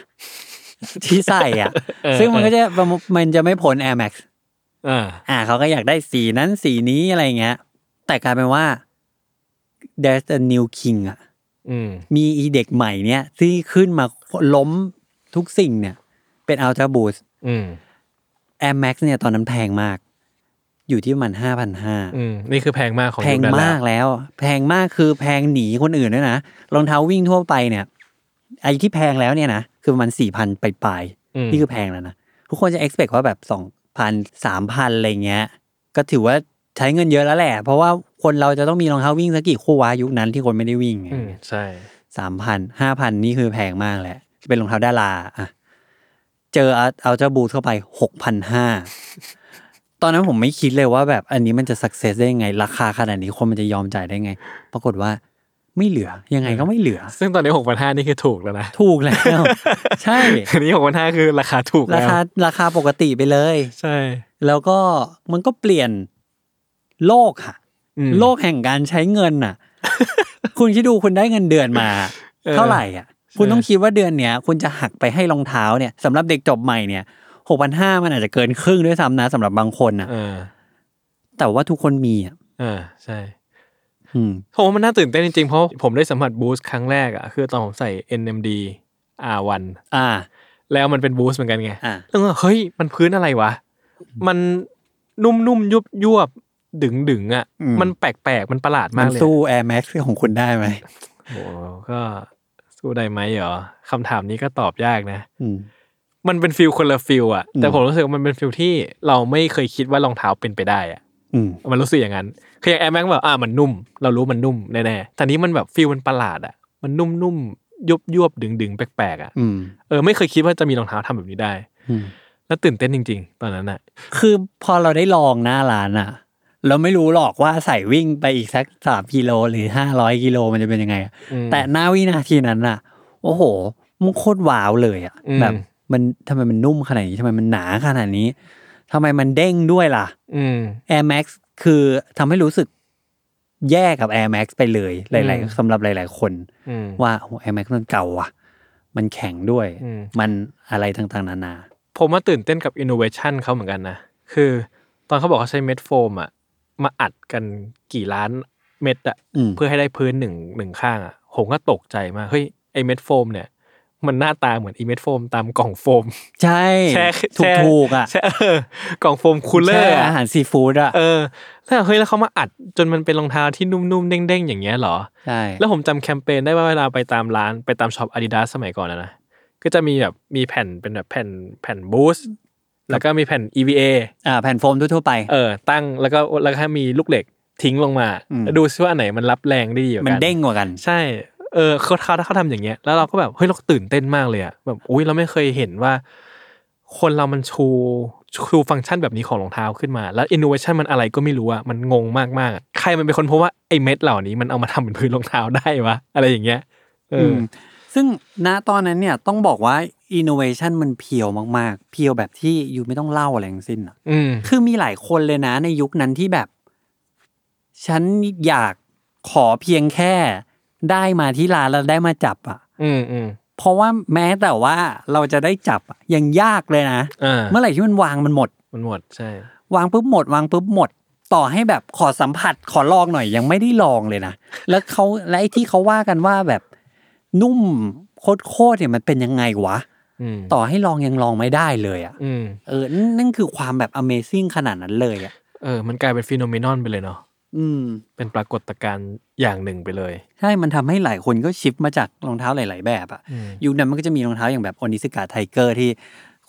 Speaker 2: ที่ใส่อะ
Speaker 3: เออ
Speaker 2: ซึ่งมันก็จะมันจะไม่พ้น Air Max
Speaker 3: อ่า
Speaker 2: อ่าเขาก็อยากได้สีนั้นสีนี้อะไรเงี้ย แต่กลายเป็นว่า there's a new king อะ
Speaker 3: อืม
Speaker 2: มีอีเด็กใหม่เนี่ยที่ขึ้นมาล้มทุกสิ่งเนี่ย เป็น Ultra Boost
Speaker 3: อืม
Speaker 2: Air Max เนี่ยตอนนั้นแพงมาก อยู่ที่ประมันห้าพันห้า
Speaker 3: อืมนี่คือแพงมากของ
Speaker 2: แพง
Speaker 3: ยุคนั้น
Speaker 2: มาก
Speaker 3: แล้ว
Speaker 2: แล้ว แพงมากคือแพงหนีคนอื่นด้วยนะรองเท้าวิ่งทั่วไปเนี่ยไอ้ที่แพงแล้วเนี่ยนะคือประมันสี่พันไปลาย
Speaker 3: อืม
Speaker 2: ๆนี่คือแพงแล้วนะทุกคนจะ expect ว่าแบบสองพันสามพันอะไรเงี้ย ก็ถือว่าใช้เงินเยอะแล้วแหละ เพราะว่าคนเราจะต้องมีรองเท้าวิ่งสักกี่คู่วะยุคนั้นที่คนไม่ได้วิ่ง
Speaker 3: อืมใช่
Speaker 2: สามพันห้าพันนี่คือแพงมากแหละเป็นรองเท้าดาราอะเจอเอาเจ้าบูทเข้าไปหกพันห้า ตอนนั้นผมไม่คิดเลยว่าแบบอันนี้มันจะสักเซสได้ยังไง ราคาขนาดนี้คนมันจะยอมจ่ายได้ไง ปรากฏว่าไม่เหลือยังไงก็ไม่เหลือ
Speaker 3: ซึ่งตอนนี้หกพันห้านี่คือถูกแล้วนะ
Speaker 2: ถูกแล้ว ใช่
Speaker 3: อันนี้หกพันห้าคือราคาถูก
Speaker 2: รา
Speaker 3: แล้ว
Speaker 2: คาราคาปกติไปเลย
Speaker 3: ใช่
Speaker 2: แล้วก็มันก็เปลี่ยนโลกค่ะ
Speaker 3: อืม
Speaker 2: โลกแห่งการใช้เงินน่ะ คุณคิดดูคุณได้เงินเดือนมา
Speaker 3: เออ
Speaker 2: เท่าไหร่อะ คุณต้องคิดว่าเดือนเนี้ยคุณจะหักไปให้รองเท้าเนี่ยสำหรับเด็กจบใหม่เนี่ย หกพันห้ามันอาจจะเกินครึ่งด้วยซ้ำนะสำหรับบางคนอะ
Speaker 3: เออ
Speaker 2: แต่ว่าทุกคนมีอะ
Speaker 3: อ่าใช่
Speaker 2: อืม
Speaker 3: ผมว่ามันน่าตื่นเต้นจริงๆ เพราะผมได้สัมผัสบูสต์ครั้งแรกอะคือตอนผมใส่ NMD R1
Speaker 2: อ่า
Speaker 3: แล้วมันเป็นบูสต์เหมือนกันไง
Speaker 2: อ่า
Speaker 3: แล้วก็เฮ้ยมันพื้นอะไรวะ มันนุ่มๆยุบยวบๆดึงดึงๆอะ
Speaker 2: อืม
Speaker 3: มันแปลกๆมันประหลาด
Speaker 2: มั
Speaker 3: มานกเลย
Speaker 2: สู้ Air Max ของคุณได้ไหม
Speaker 3: โอ้โหก็สู้ได้ไหมเหรอคำถามนี้ก็ตอบยากนะ
Speaker 2: อืม
Speaker 3: มันเป็น feel คนละ feel อะแต่
Speaker 2: อืม
Speaker 3: ผมรู้สึกว่ามันเป็น feel ที่เราไม่เคยคิดว่ารองเท้าเป็นไปได้อะ
Speaker 2: อืม
Speaker 3: มันรู้สึกอย่างนั้นคืออย่าง Air Max แบบอ่ามันนุ่ม เรารู้มันนุ่มแน่ๆแต่นี้มันแบบ feel มันประหลาดอะมันนุ่มๆยุบยวบๆดึงๆแปลกๆอะ
Speaker 2: อืม
Speaker 3: เออไม่เคยคิดว่าจะมีรองเท้าทำแบบนี้ได้
Speaker 2: อืม
Speaker 3: แล้วตื่นเต้นจริง ๆ ตอนนั้นอะ
Speaker 2: คือพอเราได้ลองหน้าร้านอะเราไม่รู้หรอกว่าใส่วิ่งไปอีกสักสามกิโลหรือห้าร้อยกิโลมันจะเป็นยังไงอะ
Speaker 3: อืม
Speaker 2: แต่หน้าวินาทีนั้นอะโอ้โหมันโคตรว้าวเลยอะ
Speaker 3: อืม
Speaker 2: แบบ มันทำไมมันนุ่มขนาดนี้ทำไมมันหนาขนาดนี้ทำไมมันเด้งด้วยล่ะ
Speaker 3: อืม
Speaker 2: Air Max คือทำให้รู้สึกแย่กับ Air Max ไปเลย หลาย
Speaker 3: อืม
Speaker 2: ๆสำหรับหลาย ๆ คน
Speaker 3: อืม
Speaker 2: ว่าโอ้ Air Max มันเก่าว่ะ มันแข็งด้วย
Speaker 3: อืม
Speaker 2: มันอะไรต่างๆ นานา
Speaker 3: ผมว่าตื่นเต้นกับอินโนเวชันเขาเหมือนกันนะ คือตอนเขาบอกเขาใช้เม็ดโฟมอะมาอัดกันกี่ล้านเม็ดอะ
Speaker 2: อืม
Speaker 3: เพื่อให้ได้พื้นหนึ่งหนึ่งข้างอะผมก็ตกใจมาก เฮ้ย ไอ้เม็ดโฟมเนี่ย มันหน้าตาเหมือนอีเม็ดโฟมตามกล่องโฟม
Speaker 2: ใช่
Speaker 3: แช่
Speaker 2: ถูก
Speaker 3: แช่
Speaker 2: ถูกๆอะ
Speaker 3: แช่เออกล่องโฟม cooler
Speaker 2: แช่อาหารซีฟู้ดอะ
Speaker 3: เออแล้วเฮ้ยแล้วเขามาอัดจนมันเป็นรองเท้าที่นุ่มๆเด้งๆอย่างเงี้ยเหรอ
Speaker 2: ใช่
Speaker 3: แล้วผมจำแคมเปญได้ว่าเวลาไปตามร้านไปตามช็อป Adidas สมัยก่อนนะนะก็จะมีแบบมีแผ่นเป็นแบบแผ่นแผ่นบูสต์แล้วก็มีแผ่น EVA
Speaker 2: อ่าแผ่นโฟมทั่วๆไป
Speaker 3: เออตั้งแล้วก็แล้วก็ให้มีลูกเหล็กทิ้งลงมา
Speaker 2: อืม
Speaker 3: แล้วดูซิว่าอันไหนมันรับแรงได้ดีกว่ากัน
Speaker 2: มันเด้งกว่ากัน
Speaker 3: ใช่ เออเขาเขาเขาทำอย่างเงี้ยแล้วเราก็แบบเฮ้ยเราก็ตื่นเต้นมากเลยอะแบบอุ้ยเราไม่เคยเห็นว่า คนเรามันชูชูฟังก์ชันแบบนี้ของรองเท้าขึ้นมา แล้วอินโนเวชันมันอะไรก็ไม่รู้อะมันงงมากมากๆอะใครมันเป็นคนพบว่าไอ้เม็ดเหล่านี้มันเอามาทำเป็นพื้นรองเท้าได้วะอะไรอย่างเงี้ยเอออื
Speaker 2: มซึ่งณตอนนั้นเนี่ยต้องบอกว่าอินโนเวชันมัน pure มากๆ pure แบบที่อยู่ไม่ต้องเล่าอะไรทั้งสิ้นอะ
Speaker 3: อืม
Speaker 2: คือมีหลายคนเลยนะในยุคนั้นที่แบบ ฉันอยากขอเพียงแค่ ได้มาที่ร้านแล้วได้มาจับอะ
Speaker 3: อืมอืม
Speaker 2: เพราะว่าแม้แต่ว่าเราจะได้จับอะยังยากเลยนะ
Speaker 3: อ่า
Speaker 2: เมื่อไหร่ที่มันวางมันหมด
Speaker 3: มันหมดใช่
Speaker 2: วางปุ๊บหมด วางปุ๊บหมด ต่อให้แบบขอสัมผัสขอลองหน่อยยังไม่ได้ลองเลยนะแล้วเขาและไอ้ที่เขาว่ากันว่าแบบนุ่มโคตรๆเนี่ยมันเป็นยังไงวะ
Speaker 3: อืม
Speaker 2: ต่อให้ลองยังลองไม่ได้เลยอะ
Speaker 3: อืม
Speaker 2: เออนั่นนั่นคือความแบบ Amazing ขนาดนั้นเลยอะ
Speaker 3: เออ มันกลายเป็นฟีโนเมนอนไปเลยเนาะ
Speaker 2: อืม
Speaker 3: เป็นปรากฏการณ์อย่างหนึ่งไปเลย
Speaker 2: ใช่ มันทำให้หลายคนก็ shift มาจากรองเท้าหลาย ๆ แบบอะ
Speaker 3: อืม
Speaker 2: ยุคนั้นมันก็จะมีรองเท้าอย่างแบบ Onitsuka Tiger ที่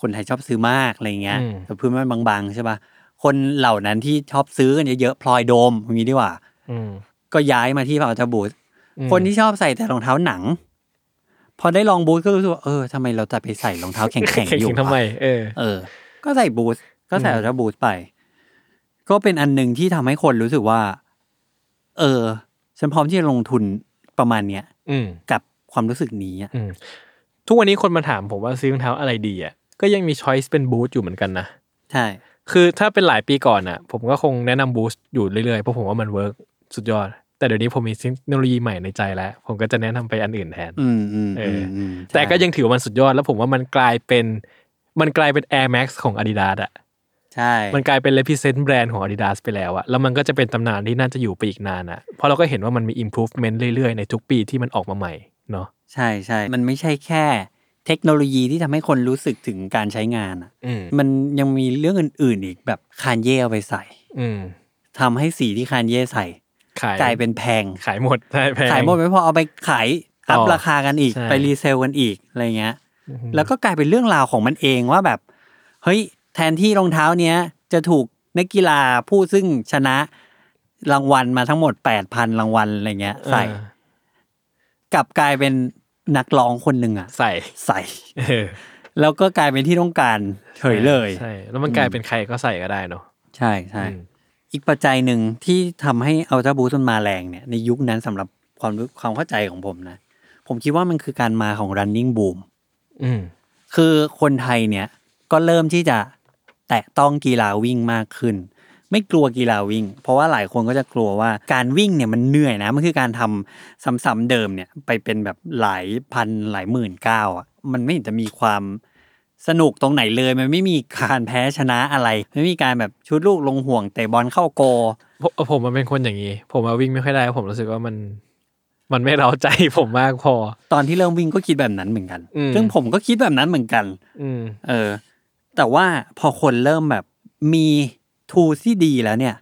Speaker 2: คนไทยชอบซื้อมากอะไรเงี้ย
Speaker 3: อืม
Speaker 2: แต่พื้นมันบางๆใช่ป่ะคนเหล่านั้นที่ชอบซื้อกันเยอะๆพลอยโดมอย่างนี้ดีกว่า
Speaker 3: อืม
Speaker 2: ก็ย้ายมาที่พาวจะบูท
Speaker 3: อืม
Speaker 2: คนที่ชอบใส่แต่รองเท้าหนัง พอได้ลอง Boost ก็รู้สึกว่าเออทำไมเราจะไปใส่รองเท้าแข็ง
Speaker 3: แข็ง
Speaker 2: ๆอยู่
Speaker 3: ทำไม
Speaker 2: วะ
Speaker 3: เออ
Speaker 2: เออ ก็ใส่ Boost ก็ใส่
Speaker 3: อืม
Speaker 2: Ultraboost ไป ก็เป็นอันหนึ่งที่ทำให้คนรู้สึกว่า เออ ฉันพร้อมที่จะลงทุนประมาณเนี้ย
Speaker 3: อืม
Speaker 2: กับความรู้สึกนี้อะ
Speaker 3: อืมทุกวันนี้คนมาถามผมว่าซื้อรองเท้าอะไรดีอะก็ยังมี choice เป็น Boost อยู่เหมือนกันนะ
Speaker 2: ใช่
Speaker 3: คือถ้าเป็นหลายปีก่อนอะ ผมก็คงแนะนำ Boost อยู่เรื่อยๆเพราะผมว่ามัน work สุดยอด แต่เดี๋ยวนี้ผมมีเทคโนโลยีใหม่ในใจแล้ว ผมก็จะแนะนำไปอันอื่นแทน
Speaker 2: อืมอืม
Speaker 3: เอ
Speaker 2: อื
Speaker 3: อ
Speaker 2: มอืม
Speaker 3: แต่ก็
Speaker 2: ใช่
Speaker 3: ยังถือว่ามันสุดยอด แล้วผมว่ามันกลายเป็น มันกลายเป็น Air Max ของ Adidas อะ
Speaker 2: ใช่
Speaker 3: มันกลายเป็น represent แบรนด์ของ Adidas ไปแล้วอะแล้วมันก็จะเป็นตำนานที่น่าจะอยู่ไปอีกนานอะเพราะเราก็เห็นว่ามันมี improvement เรื่อยๆ ในทุกปีที่มันออกมาใหม่เนาะ
Speaker 2: ใช่ใช่ มันไม่ใช่แค่เทคโนโลยีที่ทำให้คนรู้สึกถึงการใช้งานอะ
Speaker 3: อืม
Speaker 2: มันยังมีเรื่องอื่นๆอีกแบบคานเย่เอาไปใส่
Speaker 3: อืม
Speaker 2: ทำให้สีที่คานเย่ใส่
Speaker 3: ขาย
Speaker 2: กลายเป็นแพง
Speaker 3: ขายหมดใช่แพง
Speaker 2: ขายหมดไม่พอเอาไปขายอัพ
Speaker 3: ต่อ
Speaker 2: ราคากันอีก
Speaker 3: ใช่
Speaker 2: ไปรีเซลกันอีกอะไรเงี้ย
Speaker 3: อืม
Speaker 2: แล้วก็กลายเป็นเรื่องราวของมันเองว่าแบบ เฮ้ย แทนที่รองเท้าเนี้ยจะถูกนักกีฬาผู้ซึ่งชนะรางวัลมาทั้งหมดแปดพันรางวัลอะไรเงี้ยใส่
Speaker 3: เออก
Speaker 2: ลับกลายเป็นนักร้องคนหนึ่งอะ
Speaker 3: ใส่
Speaker 2: ใส่
Speaker 3: เออ
Speaker 2: แล้วก็กลายเป็นที่ต้องการเฉยเลย
Speaker 3: ใช่แล้วมันกลายเป็นใครก็ใส่ก็ได้เนาะ
Speaker 2: ใช่ใช่
Speaker 3: อืม
Speaker 2: อีกปัจจัยหนึ่งที่ทำให้อัลตร้าบูสมันมาแรงเนี่ยในยุคนั้นสำหรับความรู้ความเข้าใจของผมนะ ผมคิดว่ามันคือการมาของ running boom
Speaker 3: อืม
Speaker 2: คือคนไทยเนี่ยก็เริ่มที่จะ แตะต้องกีฬาวิ่งมากขึ้น ไม่กลัวกีฬาวิ่ง เพราะว่าหลายคนก็จะกลัวว่าการวิ่งเนี่ยมันเหนื่อยนะมันคือการทำซ้ำๆเดิมเนี่ยไปเป็นแบบหลายพันหลายหมื่นก้าวอะมันไม่เห็นจะมีความสนุกตรงไหนเลยมันไม่มีการแพ้ชนะอะไร ไม่มีการแบบชุดลูกลงห่วงเตะบอลเข้าโก
Speaker 3: ผมผมมันเป็นคนอย่างนี้ ผมมาวิ่งไม่ค่อยได้ ผมรู้สึกว่ามัน มันไม่เร้าใจผมมากพอ
Speaker 2: ตอนที่เริ่มวิ่งก็คิดแบบนั้นเหมือนกัน
Speaker 3: อืม
Speaker 2: ซึ่งผมก็คิดแบบนั้นเหมือนกัน
Speaker 3: อืม
Speaker 2: เออ แต่ว่าพอคนเริ่มแบบมีทูที่ดีแล้วเนี่ย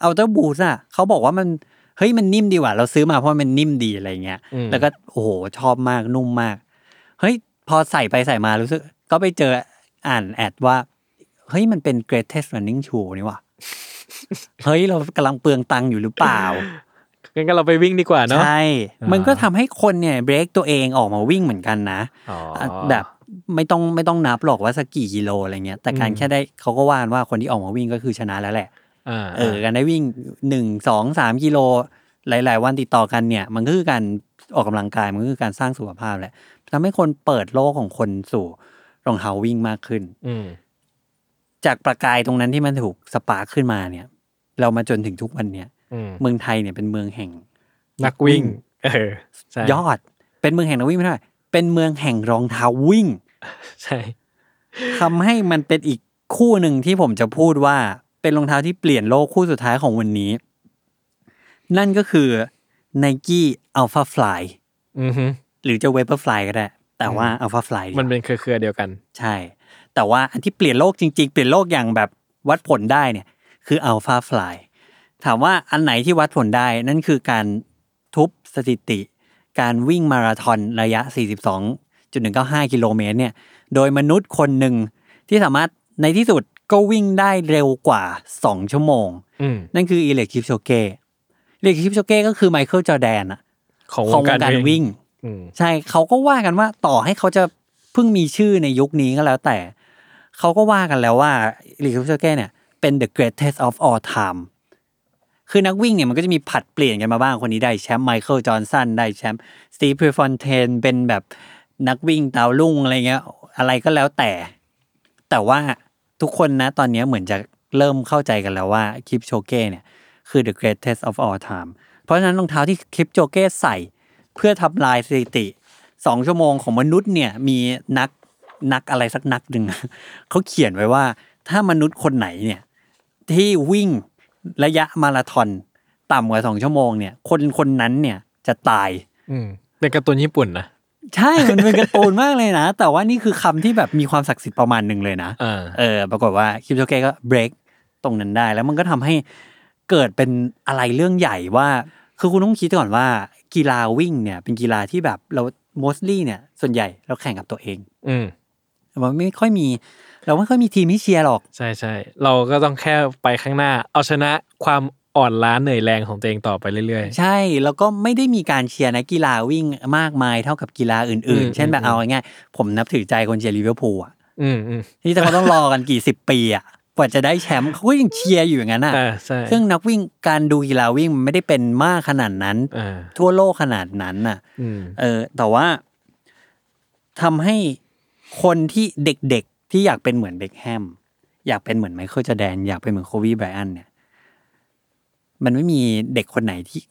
Speaker 2: เอาเจ้าบูสอะเขาบอกว่ามันเฮ้ยมันนิ่มดีว่ะเราซื้อมาเพราะมันนิ่มดีอะไรเงี้ย
Speaker 3: อืม
Speaker 2: แล้วก็โอ้โหชอบมากนุ่มมาก เฮ้ยพอใส่ไปใส่มารู้สึก ก็ไปเจออ่านแอดว่า เฮ้ยมันเป็น greatest running shoe นี่ว่ะเฮ้ยเรากำลังเปลืองตังค์อยู่หรือเปล่า
Speaker 3: งั้นก็เราไปวิ่งดีกว่าเนาะ
Speaker 2: ใช่
Speaker 3: อ่ามั
Speaker 2: มันก็ทำให้คนเนี่ยเบรกตัวเองออกมาวิ่งเหมือนกันนะ
Speaker 3: อ๋อ
Speaker 2: อะแบบ ไม่ต้องไม่ต้องนับหรอกว่าสักกี่กิโลอะไรเงี้ย แต่การ
Speaker 3: อืม
Speaker 2: แค่ได้เขาก็ว่ากันว่าคนที่ออกมาวิ่งก็คือชนะแล้วแหละ
Speaker 3: อ่า
Speaker 2: เออการได้วิ่งหนึ่งสองสามกิโลหลาย ๆ วันติดต่อกันเนี่ย มันก็คือการออกกำลังกายมันก็คือการสร้างสุขภาพแหละทำให้คนเปิดโลกของคนสู่รองเท้าวิ่งมากขึ้น
Speaker 3: อืม
Speaker 2: จากประกายตรงนั้นที่มันถูกสปาร์คขึ้นมาเนี่ย เรามาจนถึงทุกวันเนี่ย
Speaker 3: อืม
Speaker 2: เมืองไทยเนี่ยเป็นเมืองแห่ง
Speaker 3: นักวิ่ง เออใช่
Speaker 2: ยอดเป็นเมืองแห่งนักวิ่งไม่ใช่ เป็นเมืองแห่งรองเท้าวิ่ง
Speaker 3: ใช่
Speaker 2: ทำให้มันเป็นอีกคู่หนึ่งที่ผมจะพูดว่าเป็นรองเท้าที่เปลี่ยนโลกคู่สุดท้ายของวันนี้ นั่นก็คือ Nike Alpha Fly
Speaker 3: อือฮึ
Speaker 2: หรือจะ Vaporfly ก็ได้ แต่ว่า Alpha Fly ดีกว่า
Speaker 3: มันเป็นเครือๆเดียวกัน
Speaker 2: ใช่ แต่ว่าอันที่เปลี่ยนโลกจริง ๆ เปลี่ยนโลกอย่างแบบวัดผลได้เนี่ย คือ Alpha Fly ถามว่าอันไหนที่วัดผลได้นั่นคือการทุบสถิติ การวิ่งมาราธอนระยะ 42.195 กิโลเมตรเนี่ยโดยมนุษย์คนหนึ่งที่สามารถในที่สุดก็วิ่งได้เร็วกว่า 2 ชั่วโมง
Speaker 3: อืม
Speaker 2: นั่นคือ Eliud Kipchoge Eliud Kipchoge ก็คือไมเคิลจอร์แดนอะ
Speaker 3: ของ
Speaker 2: ของ
Speaker 3: ว
Speaker 2: ว
Speaker 3: ง
Speaker 2: ง
Speaker 3: การ
Speaker 2: การวิ่ง
Speaker 3: อืม
Speaker 2: ใช่เขาก็ว่ากันว่าต่อให้เขาจะเพิ่งมีชื่อในยุคนี้ก็แล้วแต่ เขาก็ว่ากันแล้วว่า Eliud Kipchoge เนี่ยเป็น the greatest of all time คือนักวิ่งเนี่ยมันก็จะมีผัดเปลี่ยนกันมาบ้างคนนี้ได้แชมป์ไมเคิลจอห์นสันได้แชมป์สตีฟพรีฟอนเทนเป็นแบบนักวิ่งดาวรุ่งอะไรเงี้ยอะไรก็แล้วแต่ แต่ว่าทุกคนนะตอนนี้เหมือนจะเริ่มเข้าใจกันแล้วว่าคลิปโชเก้เนี่ยคือ the greatest of all time เพราะฉะนั้นรองเท้าที่คลิปโจเก้ใส่ เพื่อทำลายสถิติสองชั่วโมงของมนุษย์เนี่ยมีนักนักอะไรสักนักหนึ่งเขาเขียนไว้ว่าถ้ามนุษย์คนไหนเนี่ยที่วิ่ง ระยะมาราธอนต่ำกว่าสองชั่วโมงเนี่ย คนคนนั้นเนี่ยจะตาย
Speaker 3: อืมเป็นการ์ตูนญี่ปุ่นนะ
Speaker 2: ใช่ มันเป็นการ์ตูนมากเลยนะ แต่ว่านี่คือคำที่แบบมีความศักดิ์สิทธิ์ประมาณหนึ่งเลยนะ
Speaker 3: อ่า
Speaker 2: เออ ปรากฏว่าคิมโจเกก็เบรกตรงนั้นได้ แล้วมันก็ทำให้เกิดเป็นอะไรเรื่องใหญ่ว่า คือคุณต้องคิดก่อนว่า กีฬาวิ่งเนี่ย เป็นกีฬาที่แบบเรา mostly เนี่ย ส่วนใหญ่เราแข่งกับตัวเอง
Speaker 3: อืม
Speaker 2: มันไม่ค่อยมี เราไม่ค่อยมีทีมที่เชียร์หรอก
Speaker 3: ใช่ใช่เราก็ต้องแค่ไปข้างหน้า เอาชนะความอ่อนล้าเหนื่อยแรงของตัวเองต่อไปเรื่อย
Speaker 2: ใช่ แล้วก็ไม่ได้มีการเชียร์นักกีฬาวิ่งมากมายเท่ากับกีฬาอื่น
Speaker 3: อืม
Speaker 2: ๆเช่นแบบ
Speaker 3: อืม
Speaker 2: เอาง่ายๆผมนับถือใจคนเชียร์ลิเวอร์พูลอะ
Speaker 3: ๆอืมอืม
Speaker 2: ที่เขาต้องรอกันกี่สิบปีอะกว่าจะได้แชมป์เขาก็ยังเชียร์อยู่อย่างนั้นอะ
Speaker 3: อ่าใช่
Speaker 2: ซึ่งนักวิ่งการดูกีฬาวิ่งมันไม่ได้เป็นมากขนาดนั้น
Speaker 3: อ่า
Speaker 2: ทั่วโลกขนาดนั้นน่ะ
Speaker 3: อืม
Speaker 2: เออแต่ว่าทำให้คนที่เด็กๆ ที่อยากเป็นเหมือนเบคแฮมอยากเป็นเหมือนไมเคิลจอร์แดน อยากเป็นเหมือนโคบีไบรอันเนี่ย มันไม่มีเด็กคนไหนที่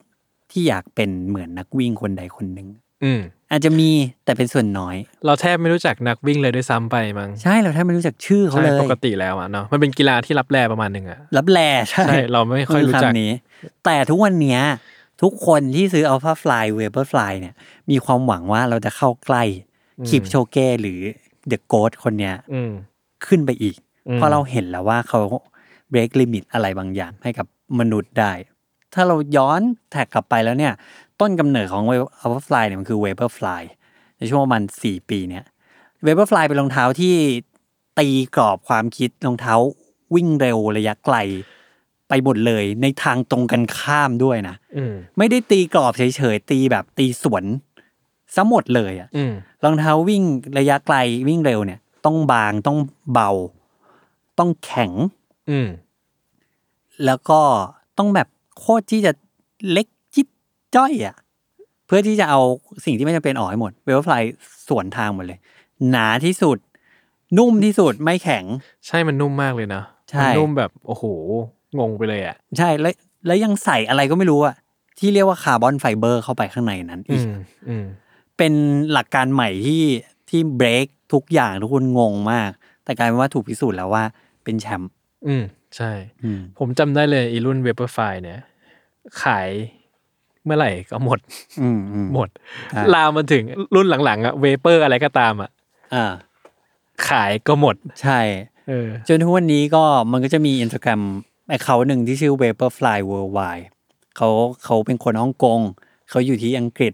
Speaker 2: ที่อยากเป็นเหมือนนักวิ่งคนใดคนหนึ่ง
Speaker 3: อืม
Speaker 2: อาจจะมีแต่เป็นส่วนน้อย
Speaker 3: เราแทบไม่รู้จักนักวิ่งเลยด้วยซ้ำไปมั้ง
Speaker 2: ใช่เราแทบไม่รู้จักชื่อเขา
Speaker 3: ใช่
Speaker 2: เลย
Speaker 3: ปกติแล้วอะเนาะมันเป็นกีฬาที่รับแร่ประมาณหนึ่งอะ
Speaker 2: รับแลใช่
Speaker 3: ใช่เราไม่ค่อยรู้จัก
Speaker 2: คำนี้ แต่ทุกวันเนี้ยทุกคนที่ซื้อ Alpha Fly Vapor Fly เนี่ย มีความหวังว่าเราจะเข้าใกล้
Speaker 3: อืม
Speaker 2: คิปโชเก้หรือ เดอะโก t คนเนี้ย
Speaker 3: อืม
Speaker 2: ขึ้นไปอีก
Speaker 3: อืม
Speaker 2: เพราะเราเห็นแล้วว่าเขาเบรกลิมิตอะไรบางอย่างให้กับมนุษย์ได้ ถ้าเราย้อนแท็กกลับไปแล้วเนี่ย ต้นกำเนิดของ Alpha Fly เนี่ยมันคือ Vapor Fly ในช่วงประมาณสี่ปีเนี่ย Vapor Fly เป็นรองเท้าที่ตีกรอบความคิดรองเท้าวิ่งเร็วระยะไกลไปหมดเลยในทางตรงกันข้ามด้วยนะ
Speaker 3: อืม
Speaker 2: ไม่ได้ตีกรอบเฉยๆตีแบบตีสวน ซะหมดเลยอะ
Speaker 3: อืม
Speaker 2: รองเท้าวิ่งระยะไกลวิ่งเร็วเนี่ย ต้องบางต้องเบา ต้องแข็ง
Speaker 3: อืม
Speaker 2: แล้วก็ต้องแบบโคตรที่จะเล็กจิ๊บจ้อยอะเพื่อที่จะเอาสิ่งที่ไม่จำเป็นออกให้หมดเวลฟลายสวนทางหมดเลย หนาที่สุด นุ่มที่สุดไม่แข็ง
Speaker 3: ใช่มันนุ่มมากเลยนะ
Speaker 2: ใช่
Speaker 3: มันนุ่มแบบโอ้โหงงไปเลยอะ
Speaker 2: ใช่แล้วแล้วยังใส่อะไรก็ไม่รู้อะที่เรียกว่าคาร์บอนไฟเบอร์เข้าไปข้างในนั้น
Speaker 3: อื
Speaker 2: อีก
Speaker 3: มอืม
Speaker 2: เป็นหลักการใหม่ที่ที่เบรกทุกอย่างทุกคนงงมาก แต่กลายเป็นว่าถูกพิสูจน์แล้วว่าเป็นแชมป์
Speaker 3: อืมใช่
Speaker 2: อืม
Speaker 3: ผมจำได้เลยอีรุ่น Vaporfly เนี่ย ขายเมื่อไหร่ก็หมด
Speaker 2: อืมอืม
Speaker 3: หมด
Speaker 2: ใช่
Speaker 3: ลามมาถึงรุ่นหลังๆอะ Vapor อะไรก็ตามอะ
Speaker 2: อ่า
Speaker 3: ขายก็หมด
Speaker 2: ใช่
Speaker 3: เออ
Speaker 2: จนทุกวันนี้ก็มันก็จะมีอินสตาแกรมไอเขาหนึ่งที่ชื่อ Vaporfly Worldwide เขาเขาเป็นคนฮ่องกง เขาอยู่ที่อังกฤษ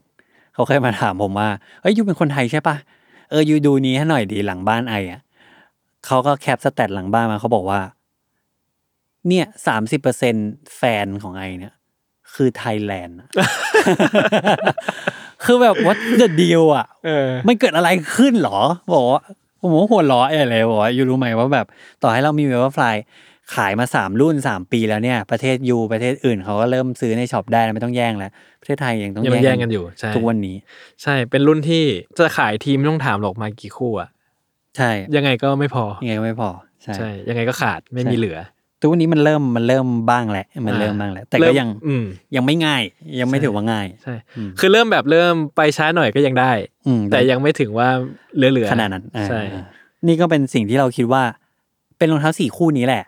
Speaker 2: เขาเคยมาถามผมว่าเอ้ย you เป็นคนไทยใช่ปะเออ you ดูนี้ให้หน่อยดีหลังบ้าน I อะเขาก็แคป stat หลังบ้านมาเขาบอกว่า เนี่ยสามสิบเปอร์เซ็นต์แฟนของ I เนี่ย คือไทยแลนด์คือแบบ what the deal อะ
Speaker 3: เออ
Speaker 2: มันเกิดอะไรขึ้นหรอ บอกว่าผมว่าหัวล้ออะไรบอกว่ายูรู้ไหมว่าแบบ ต่อให้เรามีเวลฟลาย ขายมาสามรุ่นสามปีแล้วเนี่ย ประเทศยูประเทศอื่นเขาก็เริ่มซื้อในช็อปได้แล้วไม่ต้องแย่งแล้ว ประเทศไทยยังต้อง
Speaker 3: ยังต้องแย่งกันอยู่ใช่
Speaker 2: ทุกวันนี้
Speaker 3: ใช่เป็นรุ่นที่จะขายทีมไม่ต้องถามหรอกมากี่คู่อะ
Speaker 2: ใช่
Speaker 3: ยังไงก็ไม่พอ
Speaker 2: ยังไงก็ไม่พอใช่
Speaker 3: ใช่ยังไงก็ขาดไม่
Speaker 2: ใช่
Speaker 3: มีเหลือ
Speaker 2: ทุกวันนี้มันเริ่มมันเริ่มบ้างแหละมันเริ่มบ้างแล้วแต่ก็
Speaker 3: เริ่ม
Speaker 2: ยัง
Speaker 3: อืม
Speaker 2: ยังไม่ง่าย ยังไม่
Speaker 3: ใช่
Speaker 2: ถือว่าง่าย
Speaker 3: ใช่
Speaker 2: อืม
Speaker 3: คือเริ่มแบบเริ่มไปช้าหน่อยก็ยังได้
Speaker 2: อืม
Speaker 3: แต่ยังไม่ถึงว่าเหลือๆ
Speaker 2: ขนาดนั้นอ่า
Speaker 3: ใช่
Speaker 2: อ่านี่ก็เป็นสิ่งที่เราคิดว่า เป็นรองเท้าสี่คู่นี้แหละ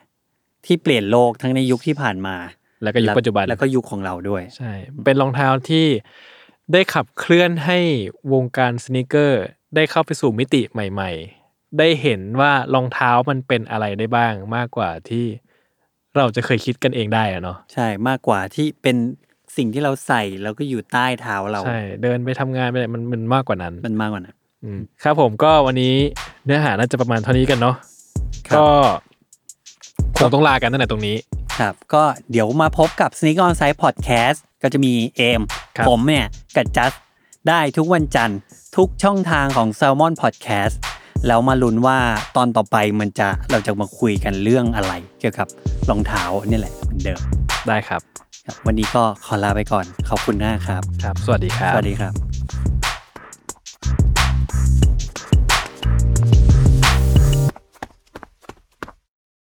Speaker 2: ที่เปลี่ยนโลกทั้งในยุคที่ผ่านมา
Speaker 3: แล้วก็ยุคปัจจุบัน
Speaker 2: แล้วก็ยุคของเราด้วย
Speaker 3: ใช่ เป็นรองเท้าที่ได้ขับเคลื่อนให้วงการสนิเกอร์ได้เข้าไปสู่มิติใหม่ ๆ ได้เห็นว่ารองเท้ามันเป็นอะไรได้บ้างมากกว่าที่เราจะเคยคิดกันเองได้อะเนาะ
Speaker 2: ใช่มากกว่าที่เป็นสิ่งที่เราใส่แล้วก็อยู่ใต้เท้าเรา
Speaker 3: ใช่เดินไปทำงานไปอะไรมันมันมากกว่านั้น
Speaker 2: มันมากกว่านั้น
Speaker 3: อืมครับผมก็วันนี้เนื้อหาน่าจะประมาณเท่านี้กันเนาะ
Speaker 2: ครับ
Speaker 3: ก็ คงต้องลากันตั้งแต่ตรงนี้
Speaker 2: ครับ ก็เดี๋ยวมาพบกับ Sneak On Site Podcast ก็จะมีเอม
Speaker 3: ครับ
Speaker 2: ผมเนี่ยกับจัสได้ทุกวันจันทร์ ทุกช่องทางของ Salmon Podcast แล้วมาลุ้นว่าตอนต่อไปมันจะเราจะมาคุยกันเรื่องอะไร เกี่ยวกับรองเท้านี่แหละเหมือนเดิม
Speaker 3: ได้ครับ
Speaker 2: ครับวันนี้ก็ขอลาไปก่อนขอบคุณมากครับ
Speaker 3: ครับ สวัสดีครับ
Speaker 2: สวัสดีครับ